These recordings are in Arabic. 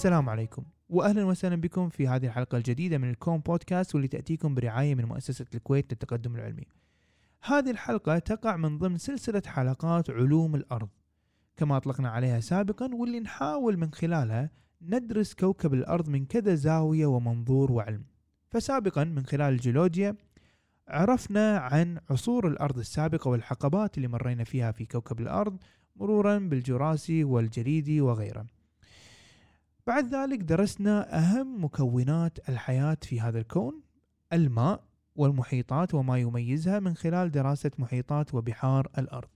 السلام عليكم واهلا وسهلا بكم في هذه الحلقة الجديدة من الكون بودكاست واللي تأتيكم برعاية من مؤسسة الكويت للتقدم العلمي. هذه الحلقة تقع من ضمن سلسلة حلقات علوم الأرض كما أطلقنا عليها سابقا واللي نحاول من خلالها ندرس كوكب الأرض من كذا زاوية ومنظور وعلم. فسابقا من خلال الجيولوجيا عرفنا عن عصور الأرض السابقة والحقبات اللي مرينا فيها في كوكب الأرض مرورا بالجراسي والجليدي وغيره. بعد ذلك درسنا أهم مكونات الحياة في هذا الكون الماء والمحيطات وما يميزها من خلال دراسة محيطات وبحار الأرض.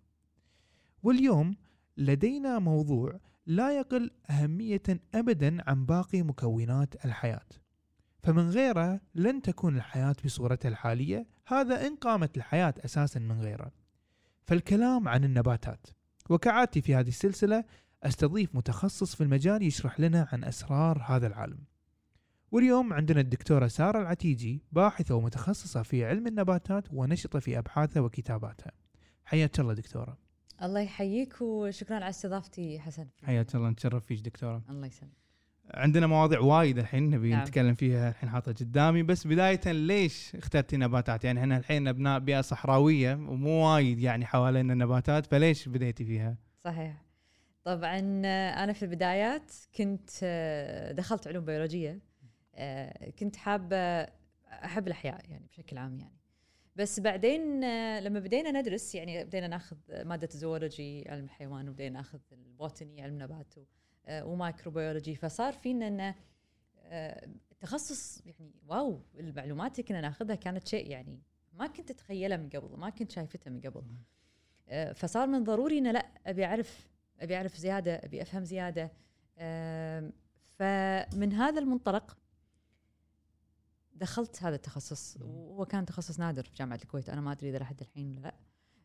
واليوم لدينا موضوع لا يقل أهمية أبدا عن باقي مكونات الحياة. فمن غيره لن تكون الحياة بصورتها الحالية، هذا إن قامت الحياة أساسا من غيره. فالكلام عن النباتات. وكعادتي في هذه السلسلة أستضيف متخصص في المجال يشرح لنا عن أسرار هذا العالم. واليوم عندنا الدكتورة سارة العتيجي باحثة ومتخصصة في علم النباتات ونشطة في أبحاثها وكتاباتها. حياك الله دكتورة. الله يحييك وشكرا على استضافتي حسن حياك الله نتشرف فيك دكتورة. الله يسلمك عندنا مواضيع وايد الحين نبي نعم. نتكلم فيها الحين حاطة قدامي بس بداية ليش اخترتي نباتات؟ يعني إحنا الحين ابناء بيئة صحراوية ومو وايد يعني حوالينا النباتات فليش بديتي فيها؟ صحيح طبعا أنا في البدايات كنت دخلت علوم بيولوجية كنت حابة أحب الأحياء يعني بشكل عام يعني. بس بعدين لما بدينا ندرس يعني بدينا ناخذ مادة ال zoology علم الحيوان وبدينا ناخذ ال botany علم النبات و microbiology فصار فينا انه التخصص يعني wow المعلومات اللي كنا ناخذها كانت شيء يعني ما كنت أتخيلها من قبل ما كنت شايفتها من قبل. فصار من ضروري انه لا أبي أعرف أبي أعرف زيادة أبي أفهم زيادة. فمن هذا المنطلق دخلت هذا التخصص. وهو كان تخصص نادر في جامعة الكويت. أنا ما أدري إذا لحد الحين ولا لا.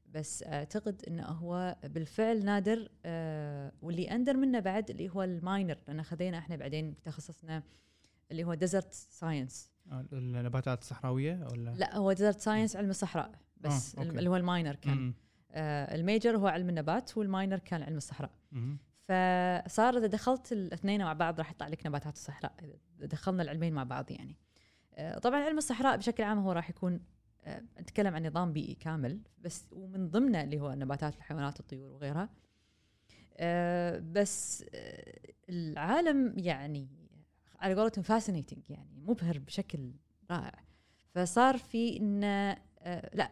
بس أعتقد إنه هو بالفعل نادر. آه، واللي أندر منه بعد اللي هو ال minor. لأن خذينا إحنا بعدين تخصصنا اللي هو desert science النباتات الصحراوية ولا؟ لا هو desert science علم الصحراء. بس آه، okay. اللي هو ال minor كان. مم. آه، ال major هو علم النبات وال minor كان علم الصحراء. فصار إذا دخلت الاثنين مع بعض راح يطلع لك نباتات الصحراء إذا دخلنا العلمين مع بعض يعني. آه، طبعا علم الصحراء بشكل عام هو راح يكون آه، نتكلم عن نظام بيئي كامل بس ومن ضمنه اللي هو النباتات الحيوانات الطيور وغيرها. آه، بس آه، العالم يعني على قولتهم fascinating يعني مبهر بشكل رائع. فصار في إنه آه، لا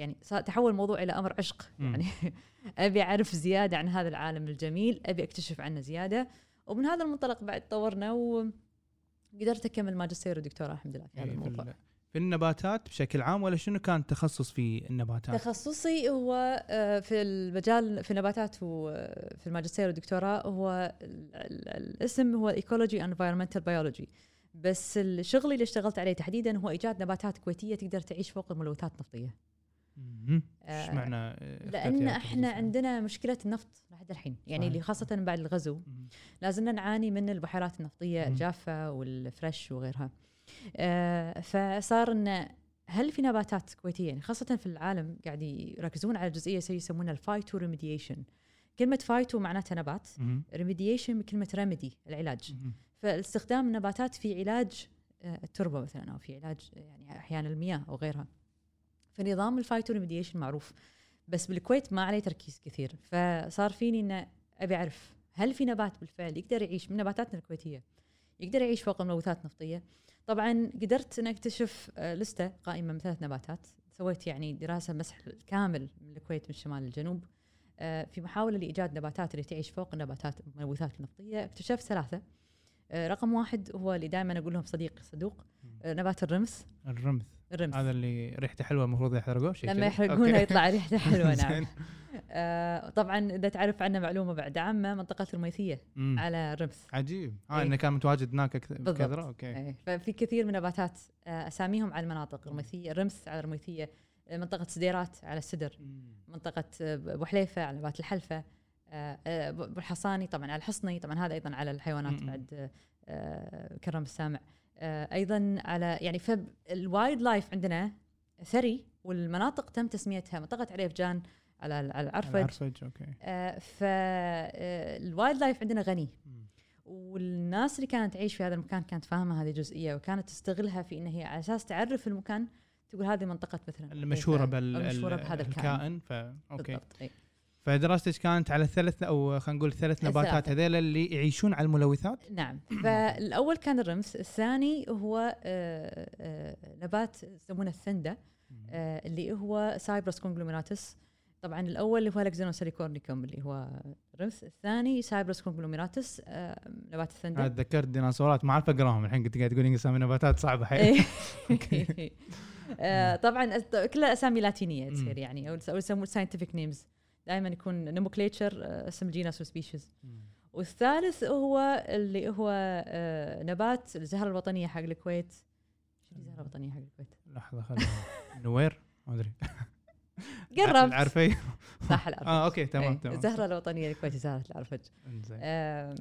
يعني تحول الموضوع إلى أمر عشق. يعني أبي أعرف زيادة عن هذا العالم الجميل أبي أكتشف عنه زيادة ومن هذا المنطلق بعد طورنا وقدرت أكمل ماجستير ودكتوراه الحمد لله في هذا في, الموضوع ال- في النباتات بشكل عام ولا شنو كان تخصص في النباتات؟ تخصصي هو آه، في المجال في النباتات وفي الماجستير والدكتوراه هو ال- ال- الاسم هو ecology environmental biology بس الشغل اللي اشتغلت عليه تحديدا هو إيجاد نباتات كويتية تقدر تعيش فوق الملوثات النفطية. آه، إيش معنى آه، اخترتي لأن إحنا؟ عندنا مشكلة النفط لحد الحين يعني صحيح. اللي خاصة بعد الغزو. لازلنا نعاني من البحيرات النفطية. الجافة وال fresh وغيرها آه، فصار إن هل في نباتات كويتية يعني خاصة في العالم قاعد يركزون على جزئية يسمونها ال phytoremediation كلمة phyto معناتها نبات. remediation بكلمة remedy العلاج. فاستخدام النباتات في علاج آه، التربة مثلا أو في علاج يعني أحيانا المياه أو غيرها فنظام ال phytoremediation معروف بس بالكويت ما عليه تركيز كثير. فصار فيني ان أبي أعرف هل في نبات بالفعل يقدر يعيش من نباتاتنا الكويتية يقدر يعيش فوق الملوثات النفطية. طبعا قدرت ان أكتشف آه، list ة قائمة من ثلاث نباتات. سويت يعني دراسة مسح كامل من الكويت من الشمال للجنوب آه، في محاولة لإيجاد نباتات اللي تعيش فوق النباتات الملوثات النفطية اكتشفت ثلاثة. آه، رقم واحد هو اللي دائما أقول لهم صديق صدوق نبات الرمث. الرمث. الرمث هذا اللي ريحته حلوة المفروض يحرقوه شيء لما؟ يحرقونه. يطلع ريحته حلوة نعم. آه طبعا إذا تعرف عنه معلومة بعد عامة منطقة الرميثيه مم. على الرمث عجيب آه إيه. إنه كان متواجد هناك. بكثرة أوكي إيه، ففي كثير من نباتات آه أساميهم على المناطق الرميثيه الرمث على الرميثيه آه، منطقة سديرات على السدر مم. منطقة آه، أبو حليفة على نبات الحلفة آه، أبو الحصاني طبعا على الحصني طبعا هذا أيضا على الحيوانات م-م. بعد كرم السامع أيضا على يعني فال wildlife عندنا ثري والمناطق تم تسميتها منطقه عريفجان على على العرفج العرفج okay. فال wildlife عندنا غني. والناس اللي كانت تعيش في هذا المكان كانت فاهمة هذه الجزئيه وكانت تستغلها في إن هي على أساس تعرف المكان تقول هذه منطقة مثلا. المشهورة بال المشهورة ال- بهذا الكائن. الكائن ف okay. بالضبط. فدراستك كانت على الثلاث أو خلينا نقول الثلاث نباتات. هذيلا اللي يعيشون على الملوثات؟ نعم. فالأول كان الرمث الثاني هو آه، آه، نبات يسمونه الثندة آه، اللي هو Cyperus conglomeratus طبعا الأول اللي هو ال Haloxylon salicornicum اللي هو الرمث الثاني Cyperus conglomeratus نبات الثندة. هذا ذكرت ديناصورات ما أعرف أقراهم الحين كنت قاعد تقولين أسامي نباتات صعبة حيل. إيه. طبعا كلها أسامي لاتينية. تصير يعني أو أو يسموه scientific names دائما يكون nomenclature اسم ال genus وال species والثالث هو اللي هو آه، نبات الزهرة الوطنية حق الكويت. شو الزهرة الوطنية حق الكويت؟ لحظة خلينا نوير؟ ما أدري. قربت. العرفج؟ صح العرفج. آه okay تمام إيه، تمام. الزهرة الوطنية الكويتيه زهرة العرفج.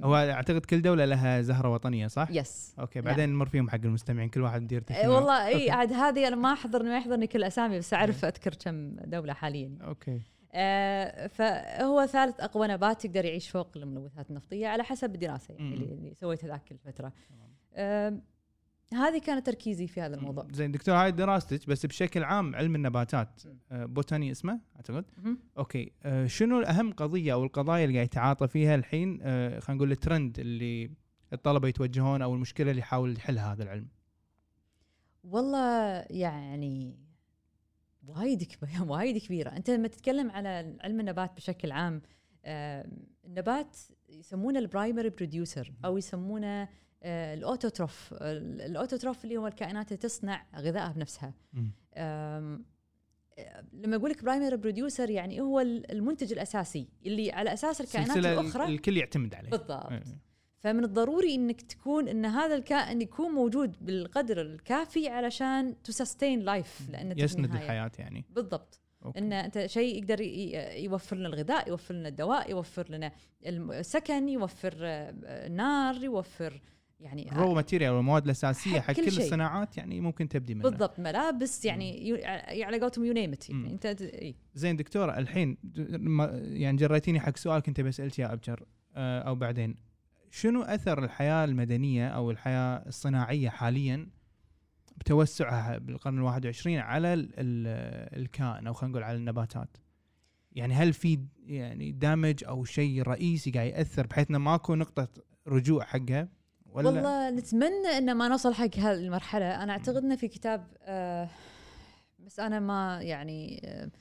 هو أعتقد كل دولة لها زهرة وطنية صح؟ yes okay. بعدين نمر فيهم حق المستمعين كل واحد يدير إيه،. والله اي. عاد هذه أنا ما أحضرني ما يحضرني كل أسامي بس أعرف أذكر كم دولة حاليا. okay. آه، فهو ثالث أقوى نبات يقدر يعيش فوق الملوثات النفطية على حسب الدراسة يعني. اللي اللي سويتها ذاك الفترة. آه، هذه كانت تركيزي في هذا الموضوع زين دكتور هاي دراستك بس بشكل عام علم النباتات. آه، botany اسمه أعتقد. okay آه، شنو اهم قضية أو القضايا اللي قاعد يتعاطى فيها الحين آه، خلينا نقول الترند اللي الطلبة يتوجهون أو المشكلة اللي يحاول يحلها هذا العلم والله يعني وايد كبيرة وايد كبيرة. أنت لما تتكلم على علم النبات بشكل عام النبات يسمونه ال primary producer أو يسمونه آه، ال autotroph ال- ال autotroph اللي هو الكائنات اللي تصنع غذائها بنفسها. لما أقول لك primary producer يعني هو ال- المنتج الأساسي اللي على أساس الكائنات الأخرى الكل يعتمد عليه. بالضبط. إيه. فمن الضروري إنك تكون إن هذا الكائن يكون موجود بالقدر الكافي علشان to sustain life لأن يسند الحياة يعني. بالضبط. okay. إن أنت شيء يقدر يوفر لنا الغذاء يوفر لنا الدواء يوفر لنا السكن يوفر آه، النار يوفر يعني الرو ماتيريال والمواد الأساسية حق كل كل. الصناعات يعني ممكن تبدي منه بالضبط. ملابس يعني you- على قولتهم you name. يعني أنت إي. زين دكتورة الحين يعني جريتيني حق سؤال كنت بسالك يا ابجر آه، أو بعدين. شنو أثر الحياة المدنية أو الحياة الصناعية حاليا بتوسعها بالقرن الواحد وعشرين على ال ال الكائن أو خلينا نقول على النباتات؟ يعني هل في يعني دامج أو شيء رئيسي قاعد يأثر بحيث إنه ماكو نقطة رجوع حقها ولا؟ والله نتمنى ان ما نوصل حق هذه المرحله أنا أعتقد إنه في كتاب آه بس أنا ما يعني آه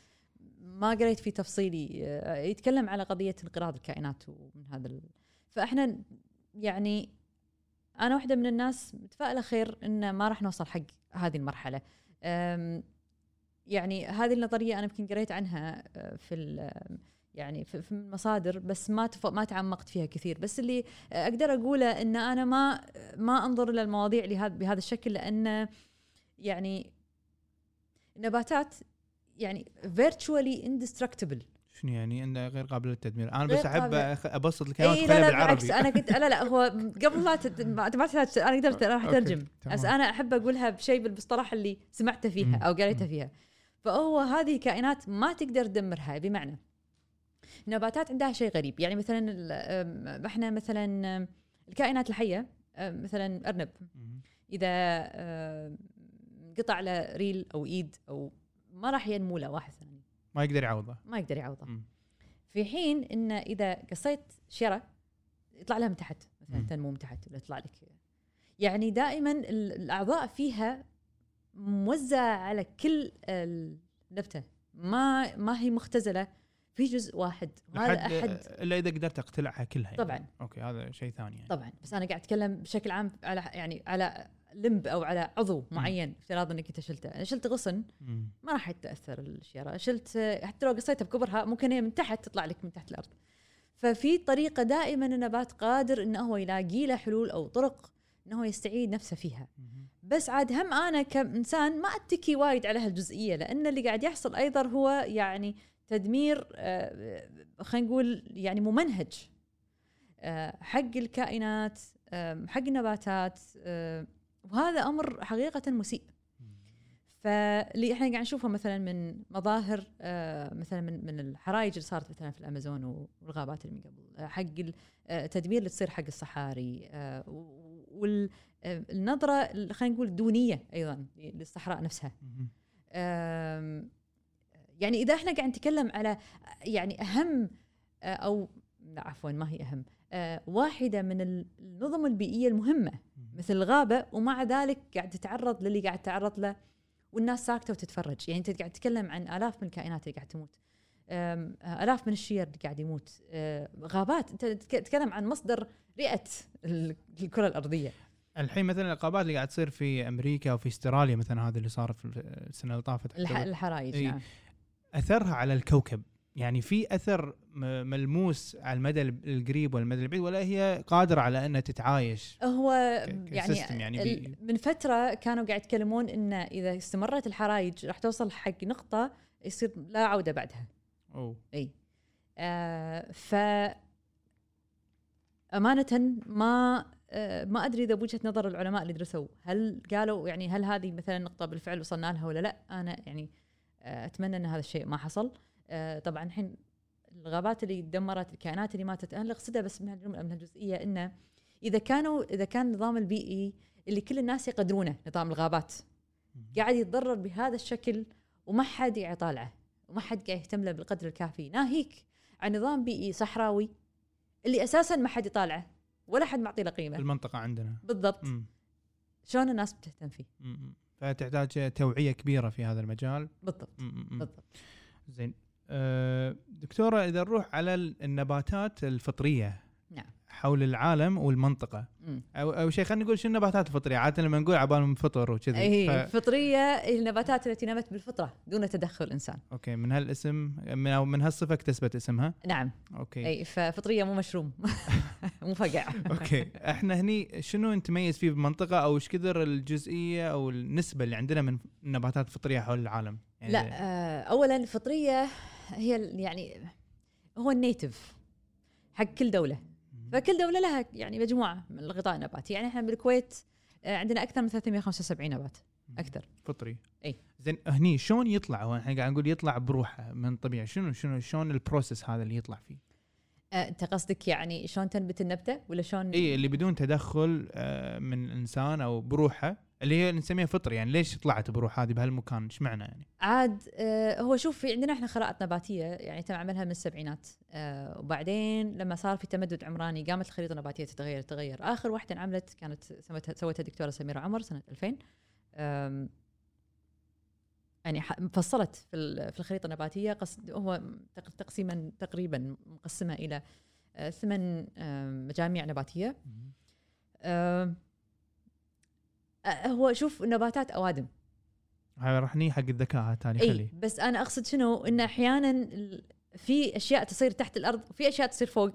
ما قريت فيه تفصيلي. آه يتكلم على قضية انقراض الكائنات ومن هذا. فإحنا يعني أنا واحدة من الناس متفائلة خير إن ما راح نوصل حق هذه المرحلة يعني هذه النظرية أنا يمكن قريت عنها آه، في يعني في المصادر بس ما. ما تعمقت فيها كثير بس اللي أقدر أقوله إن أنا ما ما أنظر إلى المواضيع لهذا بهذا الشكل لأن يعني النباتات يعني virtually indestructible شنو يعني انه غير قابل للتدمير أنا بس أحب أبسط الكلمات واخليها لا لا بالعكس أنا كنت لا لا هو قبل لا. ما ما تحتاج أنا قدرت راح أترجم. بس أنا أحب أقولها بشيء بالمصطلح اللي سمعته فيها. أو قريته. فيها فهو هذه كائنات ما تقدر تدمرها بمعنى النباتات عندها شيء غريب يعني مثلا إحنا مثلا الكائنات الحية مثلا أرنب. إذا قطع له ريل أو إيد أو ما راح ينمو له واحد ثاني ما يقدر يعوضه. ما يقدر يعوضه. في حين إن إذا قصيت شره يطلع لها من تحت مثلا. تنمو من تحت ولا يطلع لك. يعني دائما ال- الأعضاء فيها موزعة على كل النبته ما ما هي مختزلة في جزء واحد. لحد أحد. إلا إذا قدرت أقتلعها كلها يعني. طبعا. أوكي هذا شيء ثاني يعني. طبعا. بس أنا قاعد أتكلم بشكل عام على يعني على لمب أو على عضو معين افتراض إنك أنت شلته. شلت غصن. ما راح يتأثر الشيره شلت حتى لو قصيتها بكبرها ممكن هي من تحت تطلع لك من تحت الأرض. ففي طريقة دائما النبات قادر انه هو يلاقي له حلول أو طرق انه هو يستعيد نفسه فيها. بس عاد هم أنا كإنسان ما أتكي وايد على هالجزئية لأن اللي قاعد يحصل أيضا هو يعني تدمير آه، خلينا نقول يعني ممنهج آه، حق الكائنات حق النباتات وهذا أمر حقيقة مسيء. فاللي إحنا قاعد نشوفه مثلا من مظاهر آه، مثلا من من الحرائق اللي صارت مثلا في الأمازون والغابات اللي من قبل آه، حق ال- آه، التدمير اللي تصير حق الصحاري والنظره خلينا نقول الدونيه أيضا للصحراء نفسها. يعني إذا إحنا قاعد نتكلم على يعني أهم أو لا عفوا ما هي أهم. آه، واحدة من النظم البيئية المهمة مثل الغابة ومع ذلك قاعد تتعرض للي قاعد تتعرض له والناس ساكتة وتتفرج. يعني أنت قاعد تتكلم عن آلاف من الكائنات اللي قاعد تموت. آم، آلاف من الشير اللي قاعد يموت. آه، غابات تتك- تتكلم عن مصدر رئة ال- الكرة الأرضية. الحين مثلا العقابات اللي قاعد تصير في أمريكا وفي استراليا مثلا هذا اللي صار في السنة اللي طافت الح- الحرايج إي. نعم. أثرها على الكوكب. يعني في أثر ملموس على المدى ال- القريب والمدى البعيد ولا هي قادرة على أنها تتعايش هو يعني, يعني. من فترة كانوا قاعد يتكلمون إن إذا استمرت الحرايج راح توصل حق نقطة يصير لا عودة بعدها أوه. إي آه ف أمانة ما آه ما أدري إذا بوجهة نظر العلماء اللي درسوا هل قالوا يعني هل هذه مثلا نقطة بالفعل وصلنا لها ولا لا أنا يعني آه أتمنى إن هذا الشيء ما حصل طبعا الحين الغابات اللي دمرت الكائنات اللي ماتت أنا اللي أقصدها بس من هالجمله من هالجزئيه إنه إذا كانوا إذا كان النظام البيئي اللي كل الناس يقدرونه نظام الغابات قاعد يتضرر بهذا الشكل وما حد يطالعه وما حد قاعد يهتم له بالقدر الكافي. ناهيك عن نظام بيئي صحراوي اللي أساسا ما حد يطالعه ولا حد معطي له قيمة. المنطقة عندنا. بالضبط. شلون الناس بتهتم فيه؟ مم. فتحتاج توعية كبيرة في هذا المجال. بالضبط. مم. بالضبط. زين. دكتورة إذا نروح على النباتات الفطرية نعم. حول العالم والمنطقة. أو أو شيء خلينا نقول شو النباتات الفطرية؟ عاده لما نقول عبال من فطر وكذي اي ف... فطرية النباتات التي نمت بالفطرة دون تدخل الانسان okay من هالاسم من أو من هالصفة اكتسبت اسمها؟ نعم. okay. اي ففطرية مو مشروم. مو فقع. okay. إحنا هني شنو نتميز فيه بالمنطقة؟ أو إيش كثر الجزئية أو النسبة اللي عندنا من النباتات الفطريه حول العالم؟ يعني لا آه اولا الفطريه هي يعني هو ال native حق كل دولة. فكل دولة لها يعني مجموعة من الغطاء النباتي يعني إحنا بالكويت آه، عندنا أكثر من 375 نبات. أكثر. فطري. إي. زين هني شلون يطلع؟ هو إحنا قاعد نقول يطلع بروحه من طبيعه شنو شنو شلون ال process هذا اللي يطلع فيه؟ آه، أنت قصدك يعني شلون تنبت النبتة ولا شلون؟ إي اللي بدون تدخل آه، من إنسان أو بروحه اللي هي نسميها فطري يعني ليش طلعت بروح هذه بهالمكان؟ إيش معنى يعني؟ عاد آه، هو شوف في عندنا إحنا خرائط نباتية يعني تم عملها من السبعينات آه، وبعدين لما صار في تمدد عمراني قامت الخريطة النباتية تتغير تتغير آخر واحدة انعملت كانت سوتها سوتها الدكتوره سميرة عمر سنة 2000 آم، يعني فصلت في في الخريطة النباتية قصد هو تق- تقسيما تقريبا مقسمة إلى آه، ثمان مجاميع نباتية. هو شوف النباتات أوادم. هاي راح ني حق الذكاء هذا تالي إي خلي بس أنا أقصد شنو؟ إن أحيانا في أشياء تصير تحت الأرض وفي أشياء تصير فوق.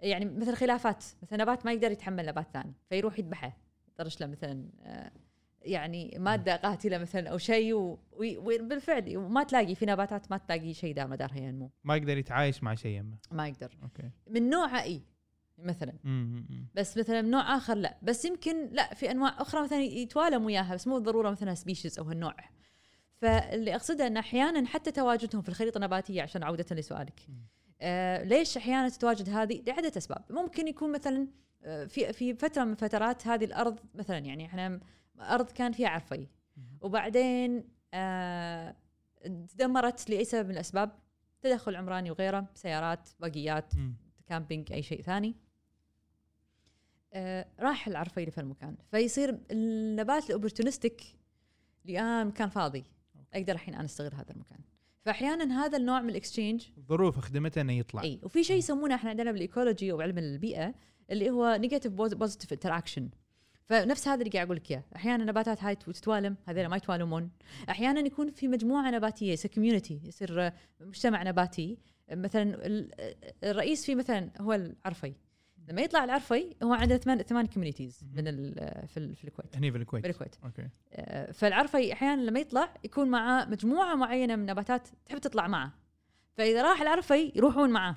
يعني مثل خلافات مثلا نبات ما يقدر يتحمل نبات ثاني فيروح يذبحه. يطرش له مثلا يعني مادة قاتلة مثلا أو شيء وبالفعل وما تلاقي في نباتات ما تلاقي شيء دار مدارها ينمو ما يقدر يتعايش مع شيء يمه ما يقدر. okay. من نوعها إي. مثلا. مم،. بس مثلا نوع آخر لا. بس يمكن لا في أنواع أخرى مثلا يتوالم وياها بس مو بالضرورة مثلا species أو هالنوع. فاللي أقصده إن أحيانا حتى تواجدهم في الخريطة النباتية عشان عوده لسؤالك. مم. آه ليش أحيانا تتواجد هذه؟ لعدة أسباب. ممكن يكون مثلا آه، في في فترة من فترات هذه الأرض مثلا يعني إحنا أرض كان فيها عرفي. وبعدين آه تدمرت لأي سبب من الأسباب. تدخل عمراني وغيره سيارات بقيات مم. camping أي شيء ثاني. راح العرفي اللي في المكان. فيصير النبات ال opportunistic اللي أنا مكان فاضي أقدر الحين أنا أستغل هذا المكان. فاحيانا هذا النوع من ال exchange الظروف خدمته إنه يطلع. إي وفي شيء يسمونه إحنا عندنا بال ecology أو بعلم البيئة اللي هو negative positive interaction فنفس هذا اللي قاعد أقول لك إياه. أحيانا النباتات هاي تتوالم هذول ما يتوالمون. أحيانا يكون في مجموعة نباتية يصير community يصير مجتمع نباتي. مثلا ال- الرئيس فيه مثلا هو العرفي. لما يطلع العرفي هو عنده ثمان ثمان communities. من ال- في في الكويت. هني في الكويت. بالكويت. okay. آه، فالعرفي أحيانا لما يطلع يكون معاه مجموعة معينة من النباتات تحب تطلع معه. فإذا راح العرفي يروحون معاه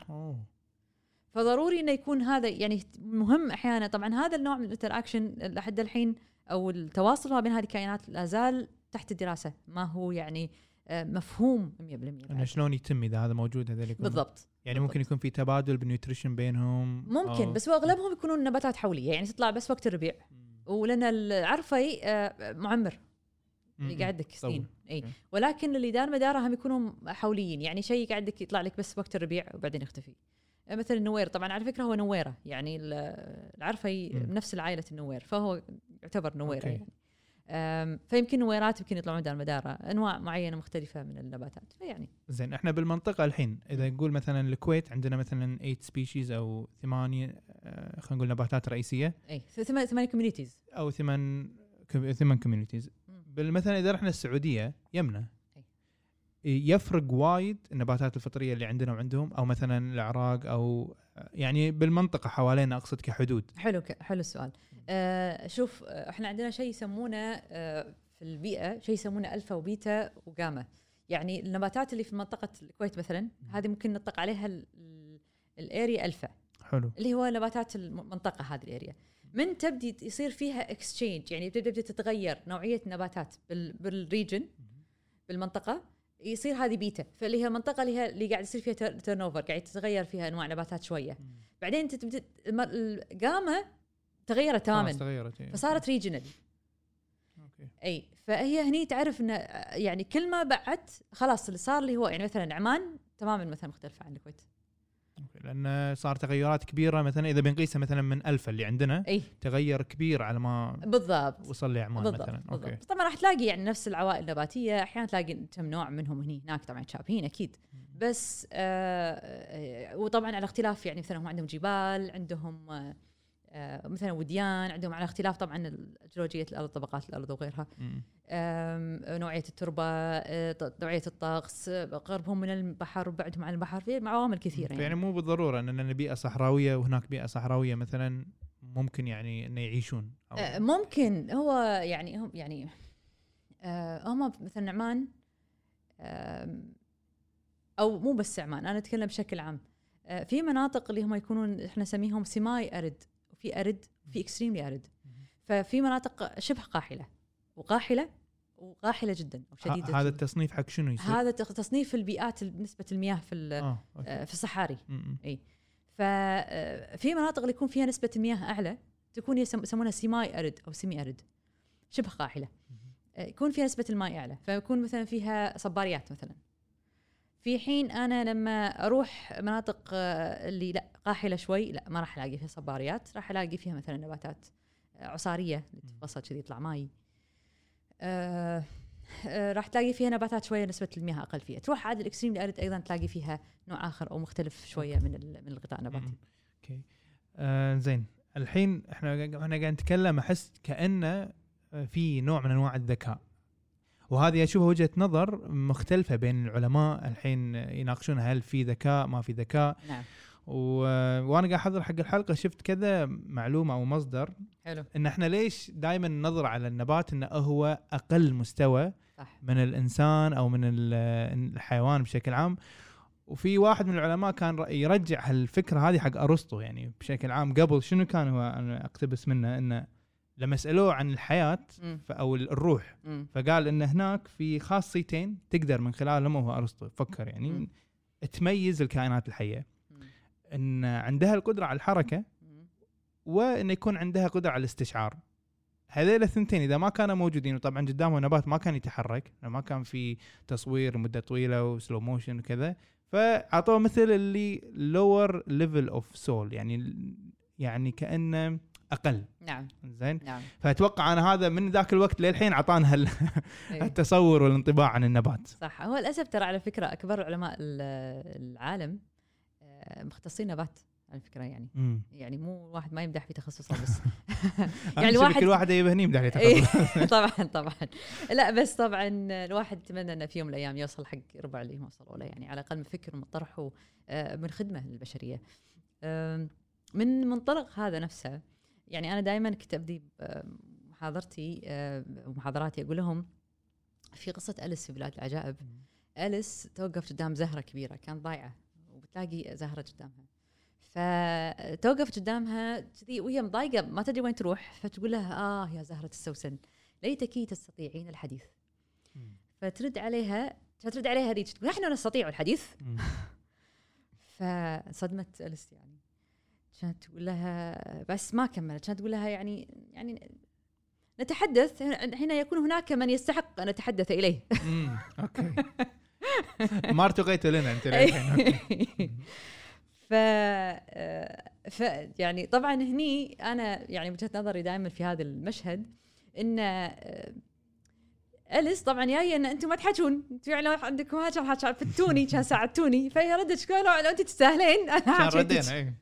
فضروري إنه يكون هذا يعني مهم أحيانا. طبعا هذا النوع من ال interaction لحد الحين أو التواصل ما بين هذه الكائنات لا زال تحت الدراسة. ما هو يعني مفهوم 100% إنه. شلون يتم إذا هذا موجود هذول يكونوا- بالضبط. يعني بالضبط. ممكن يكون في تبادل بال nutrition بينهم ممكن أو- بس هو أغلبهم يكونون نباتات حولية يعني تطلع بس وقت الربيع. ولأن العرفي آه، معمر. لك سنين. إي. ولكن اللي دار مداره هم يكونوا حوليين يعني شيء قاعد لك يطلع لك بس وقت الربيع وبعدين يختفي. آه، مثل النوير. طبعا على فكرة هو نويرة يعني ال- العرفي. نفس العائلة النوير فهو يعتبر نويره okay. يعني. فيمكن نويرات يمكن يطلعون دار مدارة أنواع معينة مختلفة من النباتات فيعني. زين إحنا بالمنطقة الحين إذا نقول مثلا الكويت عندنا مثلا 8 species أو ثمانية آه، خلينا نقول نباتات رئيسية. إي ثمان ثمان كوميونيتيز أو ثمان ثمان كوميونيتيز مثلا إذا رحنا السعودية يمنا يفرق وايد النباتات الفطرية اللي عندنا وعندهم أو مثلا العراق أو يعني بالمنطقة حوالينا أقصد كحدود. حلو ك- حلو السؤال. آه شوف آه، إحنا عندنا شيء يسمونه آه في البيئة شيء يسمونه ألفا وبيتا وجاما. يعني النباتات اللي في منطقة الكويت مثلا هذه ممكن نطلق عليها ال- ال- ال area ألفا. حلو. اللي هو نباتات المنطقة هذه ال area. من تبدي يصير فيها exchange يعني تبدأ تتغير نوعية النباتات بال بال region بالمنطقة. يصير هذه بيتا فاللي هي المنطقة اللي هي اللي قاعد يصير فيها turnover قاعد تتغير فيها أنواع نباتات شوية بعدين انت تبدا الجاما تغيرت تماما خلاص تغيرت إيه. فصارت regional okay. أي فهي هني تعرف إن يعني كل ما بعدت خلاص اللي صار اللي هو يعني مثلا عمان تماما مثلا مختلفة عن الكويت. لأن صار تغيرات كبيرة مثلا إذا بنقيسها مثلا من الفا اللي عندنا إي. تغير كبير على ما بالضبط. وصل لعمان بالضبط مثلا. بالضبط. okay. طبعا راح تلاقي يعني نفس العوائل النباتية أحيانا تلاقي كم نوع منهم هني هناك طبعا شابهين أكيد. بس آه آه، وطبعا على اختلاف يعني مثلا هم عندهم جبال عندهم آه مثلا وديان عندهم على اختلاف طبعا جيولوجية الأرض طبقات الأرض وغيرها. نوعية التربة آه، نوعية الطقس آه، قربهم من البحر وبعدهم عن البحر في عوامل كثيرة يعني. يعني مو بالضرورة إن لأن بيئة صحراوية وهناك بيئة صحراوية مثلا ممكن يعني انه يعيشون أو آه، ممكن. هو يعني هم يعني آه، هم مثلا عمان آم، أو مو بس عمان أنا أتكلم بشكل عام. آه، في مناطق اللي هم يكونون إحنا نسميهم semi-arid. وفي arid وفي extremely arid. ففي مناطق شبه قاحلة وقاحلة وقاحلة جدا أو شديدة. ه- هذا. التصنيف حق شنو يصير؟ هذا تصنيف البيئات نسبة المياه في okay. آه، في الصحاري. م. ففي مناطق اللي يكون فيها نسبة المياه أعلى تكون يسم- يسمونها semi-arid أو semi-arid شبه قاحلة. آه، يكون فيها نسبة الماء أعلى. فيكون مثلا فيها صباريات مثلا. في حين أنا لما أروح مناطق آه، اللي لا قاحلة شوي لا ما راح ألاقي فيها صباريات راح ألاقي فيها مثلا نباتات آه، عصارية تتفعص كذي يطلع ماي. آه آه، راح تلاقي فيها نباتات شوية نسبة المياه أقل فيها. تروح عاد الإكستريم الارد أيضا تلاقي فيها نوع آخر أو مختلف شوية من من الغطاء النباتي. okay. آه زين. الحين إحنا إحنا قاعد نتكلم أحس كأنه في نوع من أنواع الذكاء. وهذه أشوفها وجهة نظر مختلفة بين العلماء الحين يناقشون هل في ذكاء ما في ذكاء. نعم. و... وأنا قاعد أحضر حق الحلقة شفت كذا معلومة أو مصدر حلو. إن إحنا ليش دائما ننظر على النبات إنه هو أقل مستوى صح. من الإنسان أو من ال- الحيوان بشكل عام؟ وفي واحد من العلماء كان يرجع هالفكرة هذه حق أرسطو يعني بشكل عام قبل شنو كان هو أنا أقتبس منه إنه لما سألوه عن الحياة أو الروح. فقال إن هناك في خاصيتين تقدر من خلالهم هو أرسطو فكر يعني. تميز الكائنات الحية. إن عندها القدرة على الحركة. وإن يكون عندها قدرة على الاستشعار هذيل الثنتين إذا ما كانوا موجودين وطبعا قدامه نبات ما كان يتحرك ما كان في تصوير مده طويلة و slow motion وكذا فأعطوه مثل اللي lower level of soul يعني يعني كأنه أقل. نعم. زين؟ نعم. فأتوقع أنا هذا من ذاك الوقت للحين أعطانا هال- إيه. التصور والانطباع عن النبات. صح. هو للأسف ترى على فكرة أكبر علماء ال- العالم آه، مختصين نبات على فكرة يعني. مم. يعني مو واحد ما يمدح في تخصصه بس. يعني الواحد- الواحد كل واحد يبهني يمدح لي إيه، تخصص طبعا طبعا. لا بس طبعا الواحد يتمنى إنه في يوم من الأيام يوصل حق ربع اللي هم وصلوا له يعني على الأقل من فكر من طرح و- آه، خدمة للبشرية. من منطلق هذا نفسه يعني أنا دائما كنت ابدي محاضرتي آه، ومحاضراتي أقول لهم في قصة أليس في بلاد العجائب. أليس توقف قدام زهرة كبيرة كانت ضايعة وبتلاقي زهرة قدامها. فتوقف قدامها كذي وهي مضايقة ما تدري وين تروح فتقول لها آه يا زهرة السوسن ليتك تستطيعين الحديث. فترد عليها فترد عليها ذيك تقول نحن نستطيع الحديث. فصدمت أليس يعني. كانت تقول لها بس ما كملت. كانت تقول لها يعني يعني نتحدث حين يكون هناك من يستحق أن نتحدث إليه. أوكي. ما ارتقيتوا لنا أنت. ف ف يعني طبعا هني أنا يعني وجهة نظري دائما في هذا المشهد إن أليس طبعا جاية إن أنتم ما تحجون. أنتم يعني لو عندكم هاجر فتوني كان ساعدتوني. فهي ردت شكون لو أنت تستاهلين. أنا كان. ردينا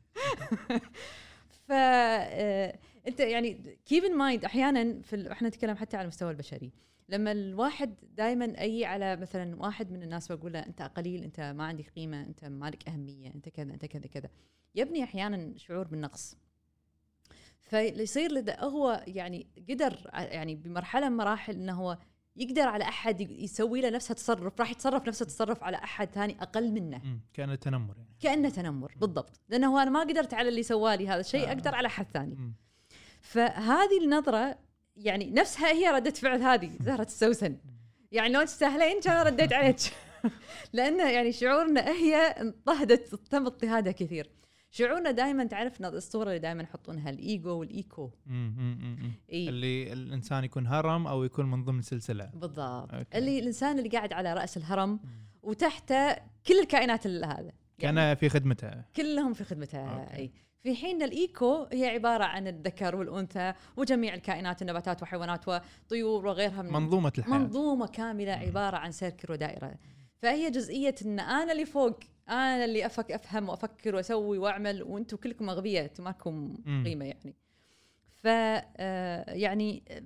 ف آه، انت يعني keep in mind أحيانا في ال- إحنا نتكلم حتى على المستوى البشري. لما الواحد دائما أي على مثلا واحد من الناس بقول له أنت قليل أنت ما عندك قيمة أنت ما لك أهمية أنت كذا أنت كذا كذا. يبني أحيانا شعور بالنقص. فيصير لده هو يعني قدر يعني بمرحلة من مراحل إنه هو يقدر على أحد يسوي له نفس التصرف راح يتصرف نفس التصرف على أحد ثاني أقل منه. مم. كأن التنمر يعني. كأنه تنمر بالضبط. لأنه هو أنا ما قدرت على اللي سوالي هذا الشيء آه. أقدر على حد ثاني. فهذه النظرة يعني نفسها هي ردة فعل هذه زهرة السوسن. يعني لو تستاهلين كان رديت عليك؟ لأنه يعني شعورنا هي انضهدت تم اضطهادها كثير. شعورنا دائما تعرف الصورة اللي دائما يحطونها ال ego وال eco. إي. اللي الإنسان يكون هرم أو يكون من ضمن سلسلة. بالضبط. okay. اللي الإنسان اللي قاعد على رأس الهرم وتحته كل الكائنات هذا. كان في خدمته. كلهم في خدمتها okay. إي. في حين ال eco هي عبارة عن الذكر والأنثى وجميع الكائنات النباتات وحيوانات وطيور وغيرها من منظومة الحياة. منظومة كاملة عبارة عن circle ودائرة. فهي جزئية إن أنا اللي فوق. أنا اللي أفك أفهم وأفكر وأسوي وأعمل وأنتم كلكم أغبياء أنتم ماكم. قيمة يعني ف آه، يعني آه،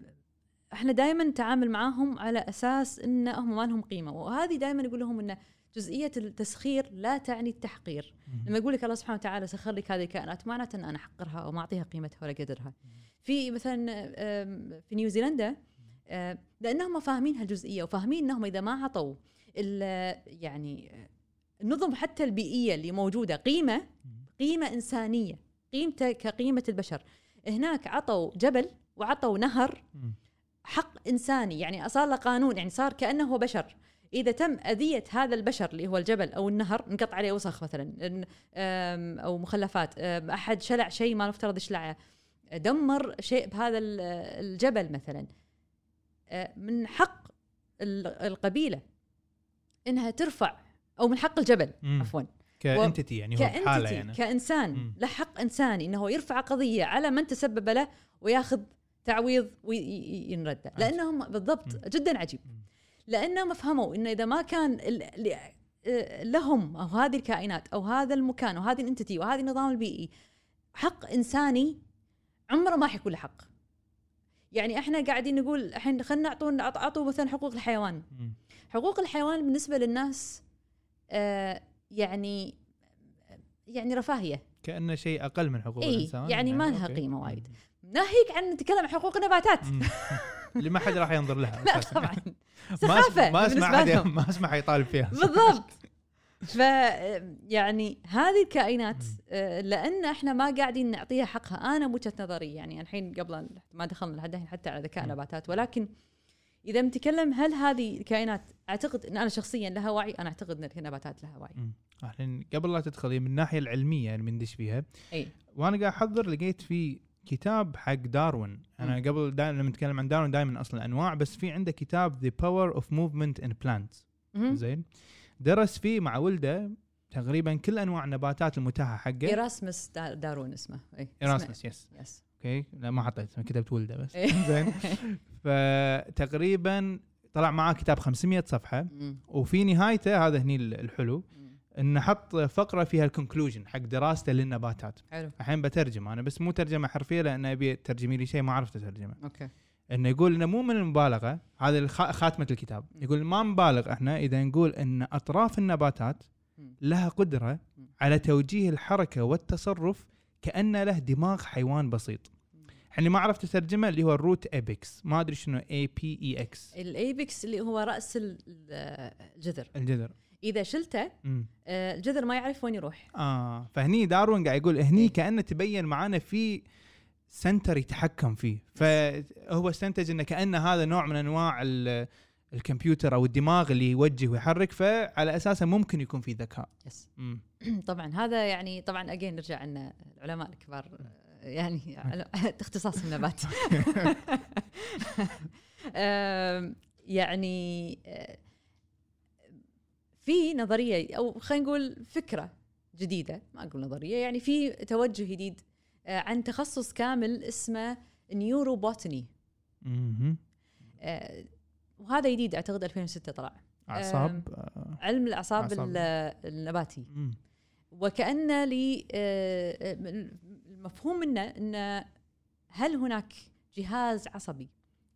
إحنا دائما نتعامل معاهم على أساس إن هم ما لهم قيمة وهذه دائما يقول لهم إن جزئية التسخير لا تعني التحقير مم. لما يقول لك الله سبحانه وتعالى سخر لك هذه الكائنات معناته إن أنا أحقرها أو ما أعطيها قيمتها ولا قدرها. في مثلا في نيوزيلندا آه، لأنهم فاهمين هالجزئية وفاهمين إنهم إذا ما عطوا يعني النظم حتى البيئية اللي موجودة قيمة قيمة إنسانية قيمته كقيمة البشر. هناك عطوا جبل وعطوا نهر. حق إنساني يعني صار له قانون يعني صار كأنه هو بشر. إذا تم أذية هذا البشر اللي هو الجبل أو النهر انقطع عليه وسخ مثلا أو مخلفات أحد شلع شيء ما المفترض يشلعه دمر شيء بهذا ال- الجبل مثلا. آه، من حق ال- القبيلة إنها ترفع أو من حق الجبل مم. عفوا كأنتيتي يعني هو كأنتيتي يعني كإنسان مم. له حق انساني إنه يرفع قضية على من تسبب له وياخذ تعويض وينرد لأنهم بالضبط مم. جدا عجيب. لأنهم فهموا إنه إذا ما كان آه، لهم أو هذه الكائنات أو هذا المكان وهذه الانتيتي وهذا النظام البيئي حق إنساني عمره ما حيكون له حق يعني إحنا قاعدين نقول الحين خلينا نعطونا أعط- أعطوا مثلا حقوق الحيوان. حقوق الحيوان بالنسبة للناس يعني يعني رفاهية كانه شيء أقل من حقوق إي، الإنسان يعني ما لها. قيمة وايد. ناهيك عن نتكلم عن حقوق النباتات. اللي ما حد راح ينظر لها لا. طبعا ما سخافة ما أسمع حد ما أسمع حد يطالب فيها بالضبط ف يعني هذه الكائنات آه، لأن إحنا ما قاعدين نعطيها حقها أنا بوجهه نظري يعني الحين قبل ما دخلنا الحين حتى على ذكاء. النباتات ولكن إذا بنتكلم هل هذه الكائنات أعتقد إن أنا شخصيا لها وعي أنا أعتقد إن النباتات لها وعي. الحين قبل لا تدخلي من الناحية العلمية يعني بندش فيها إي. وأنا قاعد أحضر لقيت في كتاب حق داروين. أنا مم. قبل دائما لما نتكلم عن داروين دائما أصل الأنواع بس في عنده كتاب The Power of Movement in Plants. زين؟ درس فيه مع ولده تقريبا كل أنواع النباتات المتاحة حقه. إيراسمس دا- دارون اسمه. إي إيراسمس yes yes okay؟ لا ما حطيت كتبت ولده بس. زين؟ فتقريبا طلع معاه كتاب 500 صفحة. وفي نهايته هذا هني الحلو. انه حط فقرة فيها ال conclusion حق دراسته للنباتات حلو الحين بترجم أنا بس مو ترجمة حرفية لأن أبي ترجمي لي شيء ما عرفت اترجمه okay إنه يقول إنه مو من المبالغة هذا خاتمة الكتاب. يقول ما نبالغ إحنا إذا نقول إن أطراف النباتات. لها قدرة. على توجيه الحركة والتصرف كأن له دماغ حيوان بسيط اللي ما عرفت أترجمه اللي هو ال root apex ما أدري شنو A P E X ال apex اللي هو رأس ال- الجذر. الجذر. إذا شلته آه، الجذر ما يعرف وين يروح. آه فهني داروين قاعد يقول هني إيه. كأنه تبين معانا في center يتحكم فيه. فهو استنتج إنه كأنه هذا نوع من أنواع ال- الكمبيوتر أو الدماغ اللي يوجه ويحرك فعلى أساسه ممكن يكون في ذكاء. يس. طبعا هذا يعني طبعا اجين نرجع إن العلماء الكبار آه، يعني اختصاص النبات يعني آه، في نظرية أو خلينا نقول فكرة جديدة ما أقول نظرية يعني في توجه جديد آه، عن تخصص كامل اسمه neurobotany. آه، وهذا جديد أعتقد 2006 طلع أعصاب. علم الأعصاب أعصاب. النباتي مم. وكأن لي المفهوم منه أن هل هناك جهاز عصبي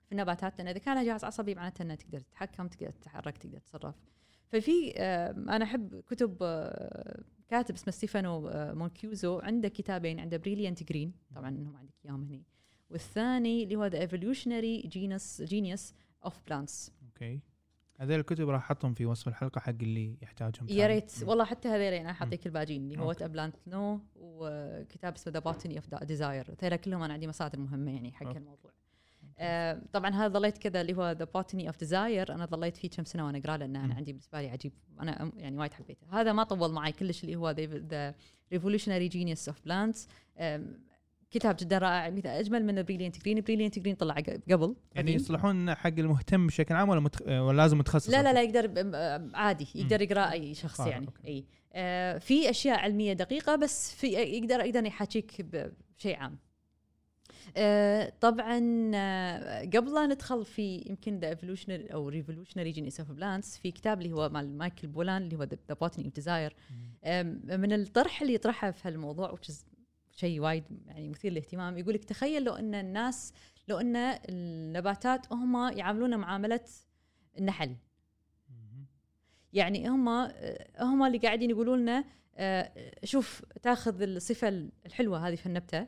في النباتات لأن إذا كان جهاز عصبي معناته أنه تقدر تتحكم تقدر تتحرك تقدر تتصرف. ففي آه، أنا أحب كتب آه، كاتب اسمه ستيفانو آه، مانكوزو عنده كتابين عنده Brilliant Green طبعا إنهم عندك إياهم هني والثاني اللي هو the evolutionary genes genius of plants okay هذول الكتب راح أحطهم في وصف الحلقة حق اللي يحتاجهم يا. ريت. والله حتى هذيل أنا حاعطيك الباقين اللي هو Plant Knows وكتاب اسمه The Botany of Desire هذول كلهم أنا عندي مصادر مهمة يعني حق okay. الموضوع آه طبعا هذا ظليت كذا اللي هو The Botany of Desire أنا ظليت فيه كم سنة وأنا اقرا لأنه أنا. عندي بالنسبة لي عجيب أنا يعني وايد حبيته هذا ما طول معي كلش اللي هو The Revolutionary Genius of Plants كتاب جدا رائع مثل أجمل من Brilliant Green Brilliant Green طلع قبل. يعني. يصلحون حق المهتم بشكل عام ولا متخ... ولا لازم متخصص؟ لا لا لا يقدر عادي يقدر يقرأ أي شخص آه، يعني. okay. إي. آه في أشياء علمية دقيقة بس في يقدر يقدر يحاكيك بشيء عام. آه طبعا آه قبل لا ندخل في يمكن the evolutionary أو Revolutionary Genius of Plants في كتاب اللي هو مال مايكل بولان اللي هو The Botany of Desire من الطرح اللي يطرحه في هالموضوع شيء وايد يعني مثير للاهتمام يقول لك تخيل لو إن الناس لو إن النباتات هم يعاملونا معاملة النحل. يعني هم هم اللي قاعدين يقولوا لنا آه، شوف تاخذ الصفة الحلوة هذه في النبتة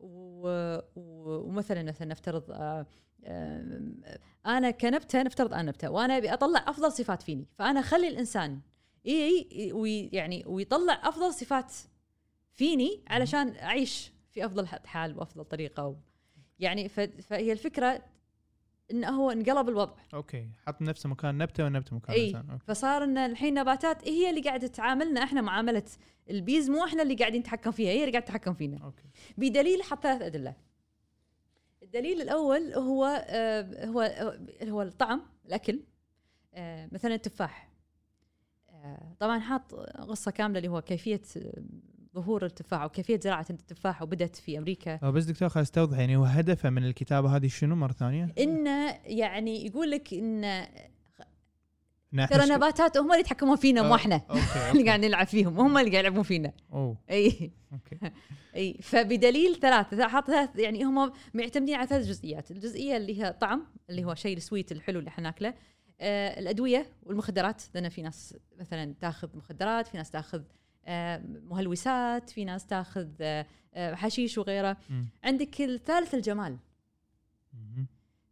ومثلا مثلا نفترض آه، آه، أنا كنبتة نفترض أنا نبتة وأنا أبي أطلع أفضل صفات فيني فأنا أخلي الإنسان إي ويعني ويطلع أفضل صفات فيني علشان أعيش في أفضل حال وأفضل طريقة و يعني ف- فهي الفكرة انه هو انقلب الوضع. okay حط نفسه مكان نبتة ونبتة مكان إي. فصار إن الحين نباتات هي اللي قاعدة تعاملنا إحنا معاملة ال bees مو إحنا اللي قاعدين نتحكم فيها هي اللي قاعدة تتحكم فينا. okay. بدليل حط ثلاث أدلة. الدليل الأول هو آه هو هو الطعم الأكل آه مثلا التفاح. آه طبعا حاط قصه كاملة اللي هو كيفية آه، ظهور التفاح وكيفية زراعة التفاح وبدت في أمريكا. أه بس دكتور خل استوضح يعني هو هدفه من الكتابة هذه شنو مرة ثانية؟ إنه يعني يقول لك إن إن إحنا ترى نباتات هم اللي يتحكمون فينا مو آه، إحنا. اللي. قاعد نلعب فيهم هم اللي قاعد يلعبون فينا. أوه. إي. okay. إي فبدليل ثلاثة حاط ثلاث يعني هم معتمدين على ثلاث جزئيات، الجزئية اللي هي طعم اللي هو شيء ال sweet الحلو اللي إحنا ناكله، آه الأدوية والمخدرات لأن في ناس مثلا تاخذ مخدرات، في ناس تاخذ آه مهلوسات، في ناس تاخذ آه آه حشيش وغيره، مم. عندك الثالث الجمال.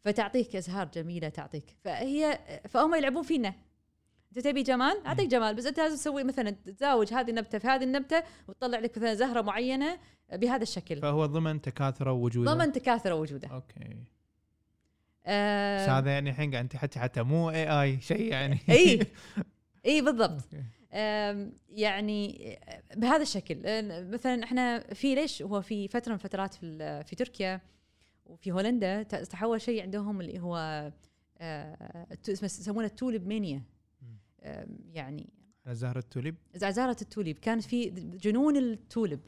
فتعطيك أزهار جميلة تعطيك. فهي فهم يلعبون فينا. انت تبي جمال أعطيك جمال. بس أنت لازم تسوي مثلا تزاوج هذه النبتة في هذه النبتة وتطلع لك مثلا زهرة معينة بهذا الشكل. فهو ضمن تكاثره ووجوده. ضمن تكاثر وجوده okay. بس آه هذا يعني الحين قاعد انت حتى حتى مو اي اي شيء يعني. اي اي بالضبط. okay. يعني بهذا الشكل. آه، مثلا إحنا في ليش هو في فترة من الفترات في في تركيا وفي هولندا تحول شيء عندهم اللي هو آه، يسمونه tulip mania. يعني على زهرة التوليب؟ زهرة التوليب. كان في جنون التوليب.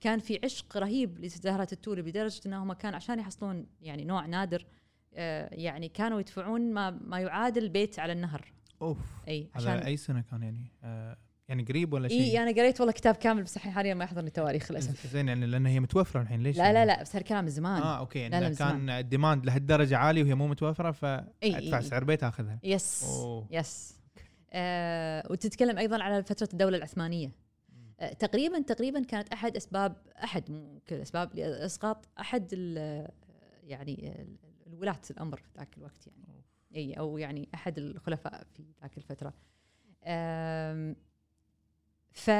كان في عشق رهيب لزهرة التوليب لدرجة انهم كان عشان يحصلون يعني نوع نادر آه، يعني كانوا يدفعون ما ما يعادل بيت على النهر. أوف. أي عشان أي سنة كان يعني؟ آه يعني قريب ولا شيء؟ اي أنا قريت والله كتاب كامل بس الحين حاليا ما يحضرني التواريخ للأسف. زين يعني لأن هي متوفرة الحين ليش؟ لا لا لا بس هالكلام من زمان. آه okay يعني لا، لا،. كان ال demand لهالدرجة عالي وهي مو متوفرة فادفع. سعر بيت أخذها. yes أوه. yes آه وتتكلم أيضا على فترة الدولة العثمانية. آه تقريبا تقريبا كانت أحد أسباب أحد مو كل الاسباب لإسقاط أحد يعني الولاة الأمر في ذاك الوقت يعني. إي أو يعني أحد الخلفاء في ذاك الفترة. ف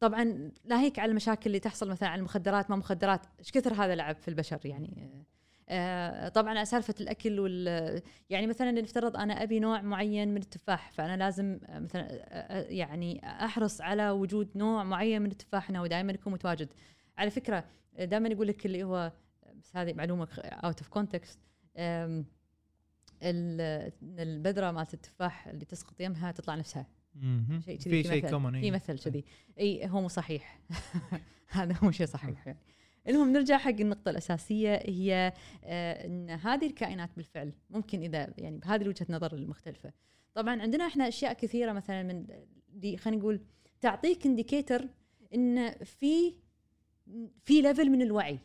طبعا ناهيك على المشاكل اللي تحصل مثلا على المخدرات ما مخدرات إيش كثر هذا لعب في البشر يعني؟ آه، طبعا سالفة الأكل وال يعني مثلا نفترض أنا أبي نوع معين من التفاح فأنا لازم مثلا آه، آه، يعني أحرص على وجود نوع معين من التفاح هنا ودائما يكون متواجد. على فكرة دائما يقول لك اللي هو بس هذه معلومة out of context البذرة مالت التفاح اللي تسقط يمها تطلع نفسها. شيء كذي في شيء. common في مثل كذي. إي هو مو صحيح. هذا مو شيء صحيح. يعني. المهم نرجع حق النقطة الأساسية هي آه أن هذه الكائنات بالفعل ممكن إذا يعني بهذه وجهة النظر المختلفة. طبعا عندنا إحنا أشياء كثيرة مثلا من هذي خلينا نقول تعطيك indicator أن في في level من الوعي.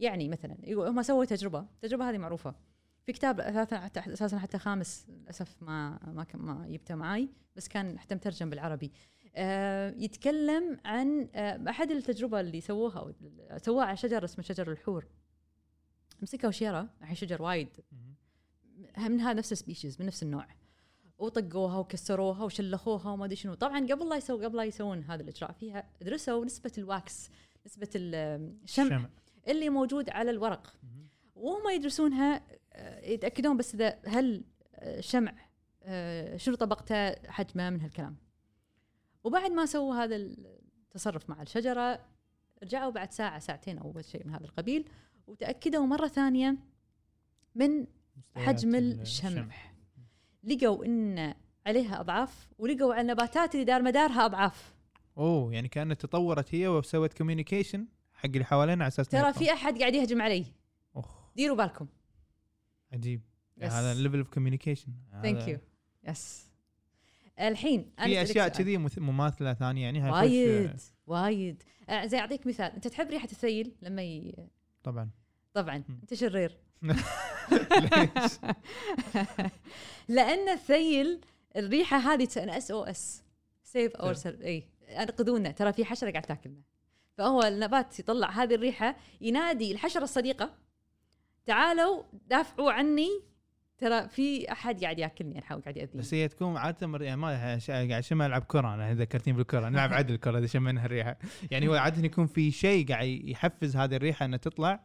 يعني مثلا هم سووا تجربة. التجربة هذه معروفة. في كتاب أساسا حتى أساسا حتى خامس للأسف ما ما ما جبته معي بس كان حتى مترجم بالعربي آه، يتكلم عن آه، أحد التجربة اللي سووها سووها على شجر اسمه شجر الحور مسكوا شيرة الحين شجر وايد مهم. من هذا نفس ال species من نفس النوع وطقوها وكسروها وشلخوها وما أدري شنو طبعا قبل لا يسوي قبل لا يسوون هذا الإجراء فيها درسوا نسبة ال wax نسبة ال- الشمع شمع. اللي موجود على الورق. وهم يدرسون يتأكدون بس إذا هل آه، شمع آه، شنو طبقته حجمه من هالكلام. وبعد ما سووا هذا التصرف مع الشجرة رجعوا بعد ساعة ساعتين أو شيء من هذا القبيل وتأكدوا مرة ثانية من حجم ال- الشمع. لقوا إن عليها أضعاف ولقوا على النباتات اللي دار مدارها أضعاف. أوه يعني كأنها تطورت هي وسوت communication حق اللي حوالينا على أساس ترى. في أحد قاعد يهجم علي. اخ ديروا بالكم. عجيب. هذا level of communication thank you yes الحين أنا في أشياء. كذي مماثلة ثانية يعني وايد وايد. زي أعطيك مثال. أنت تحب ريحة الثيل؟ لما ي... طبعا. طبعا. أنت شرير. ليش؟ لأن الثيل الريحة هذه أنا SOS save our اي أنقذونا. ترى في حشرة قاعد تاكلنا. فهو النبات يطلع هذه الريحة ينادي الحشرة الصديقة تعالوا دافعوا عني. ترى في أحد قاعد يأكلني يعني حاول قاعد يأذيني. بس هي تكون عادة مر... يعني ما قاعد شم العب كرة أنا ذكرتني بالكرة نلعب عدل كره إذا شمينا الريحه يعني هو عادة يكون في شيء قاعد يحفز هذه الريحة إنها تطلع.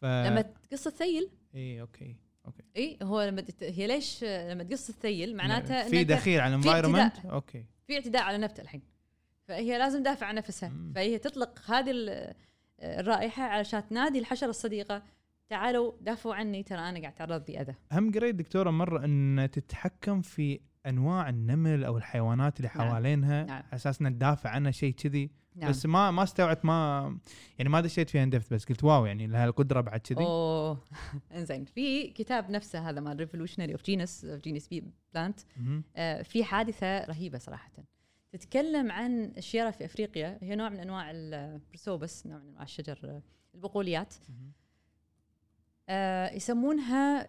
ف لما تقص الثيل. إي أوكي أوكي. إي هو لما هي ليش لما تقص الثيل؟ معناته في إن أنت دخيل على في. ال environment okay. في اعتداء على نبته الحين. فهي لازم تدافع عن نفسها. مم. فهي تطلق هذه ال- الرائحة علشان تنادي الحشرة الصديقة. تعالوا دافعوا عني ترى أنا قاعد اتعرض لاذى هم قريت دكتورة مرة إن تتحكم في أنواع النمل أو الحيوانات اللي نعم. حوالينها نعم. على أساس إنها تدافع عنها شيء كذي نعم. بس ما ما استوعبت ما يعني ما دشيت فيها اندفت بس قلت واو يعني لها القدرة بعد كذي أوه إنزين في كتاب نفسه هذا مال ريفولوشنري اوف جينس جينس بي بلانت. في حادثة رهيبة صراحة تتكلم عن الشيره في أفريقيا هي نوع من أنواع البرسوبس نوع من أنواع الشجر آه، البقوليات مهم. آه يسمونها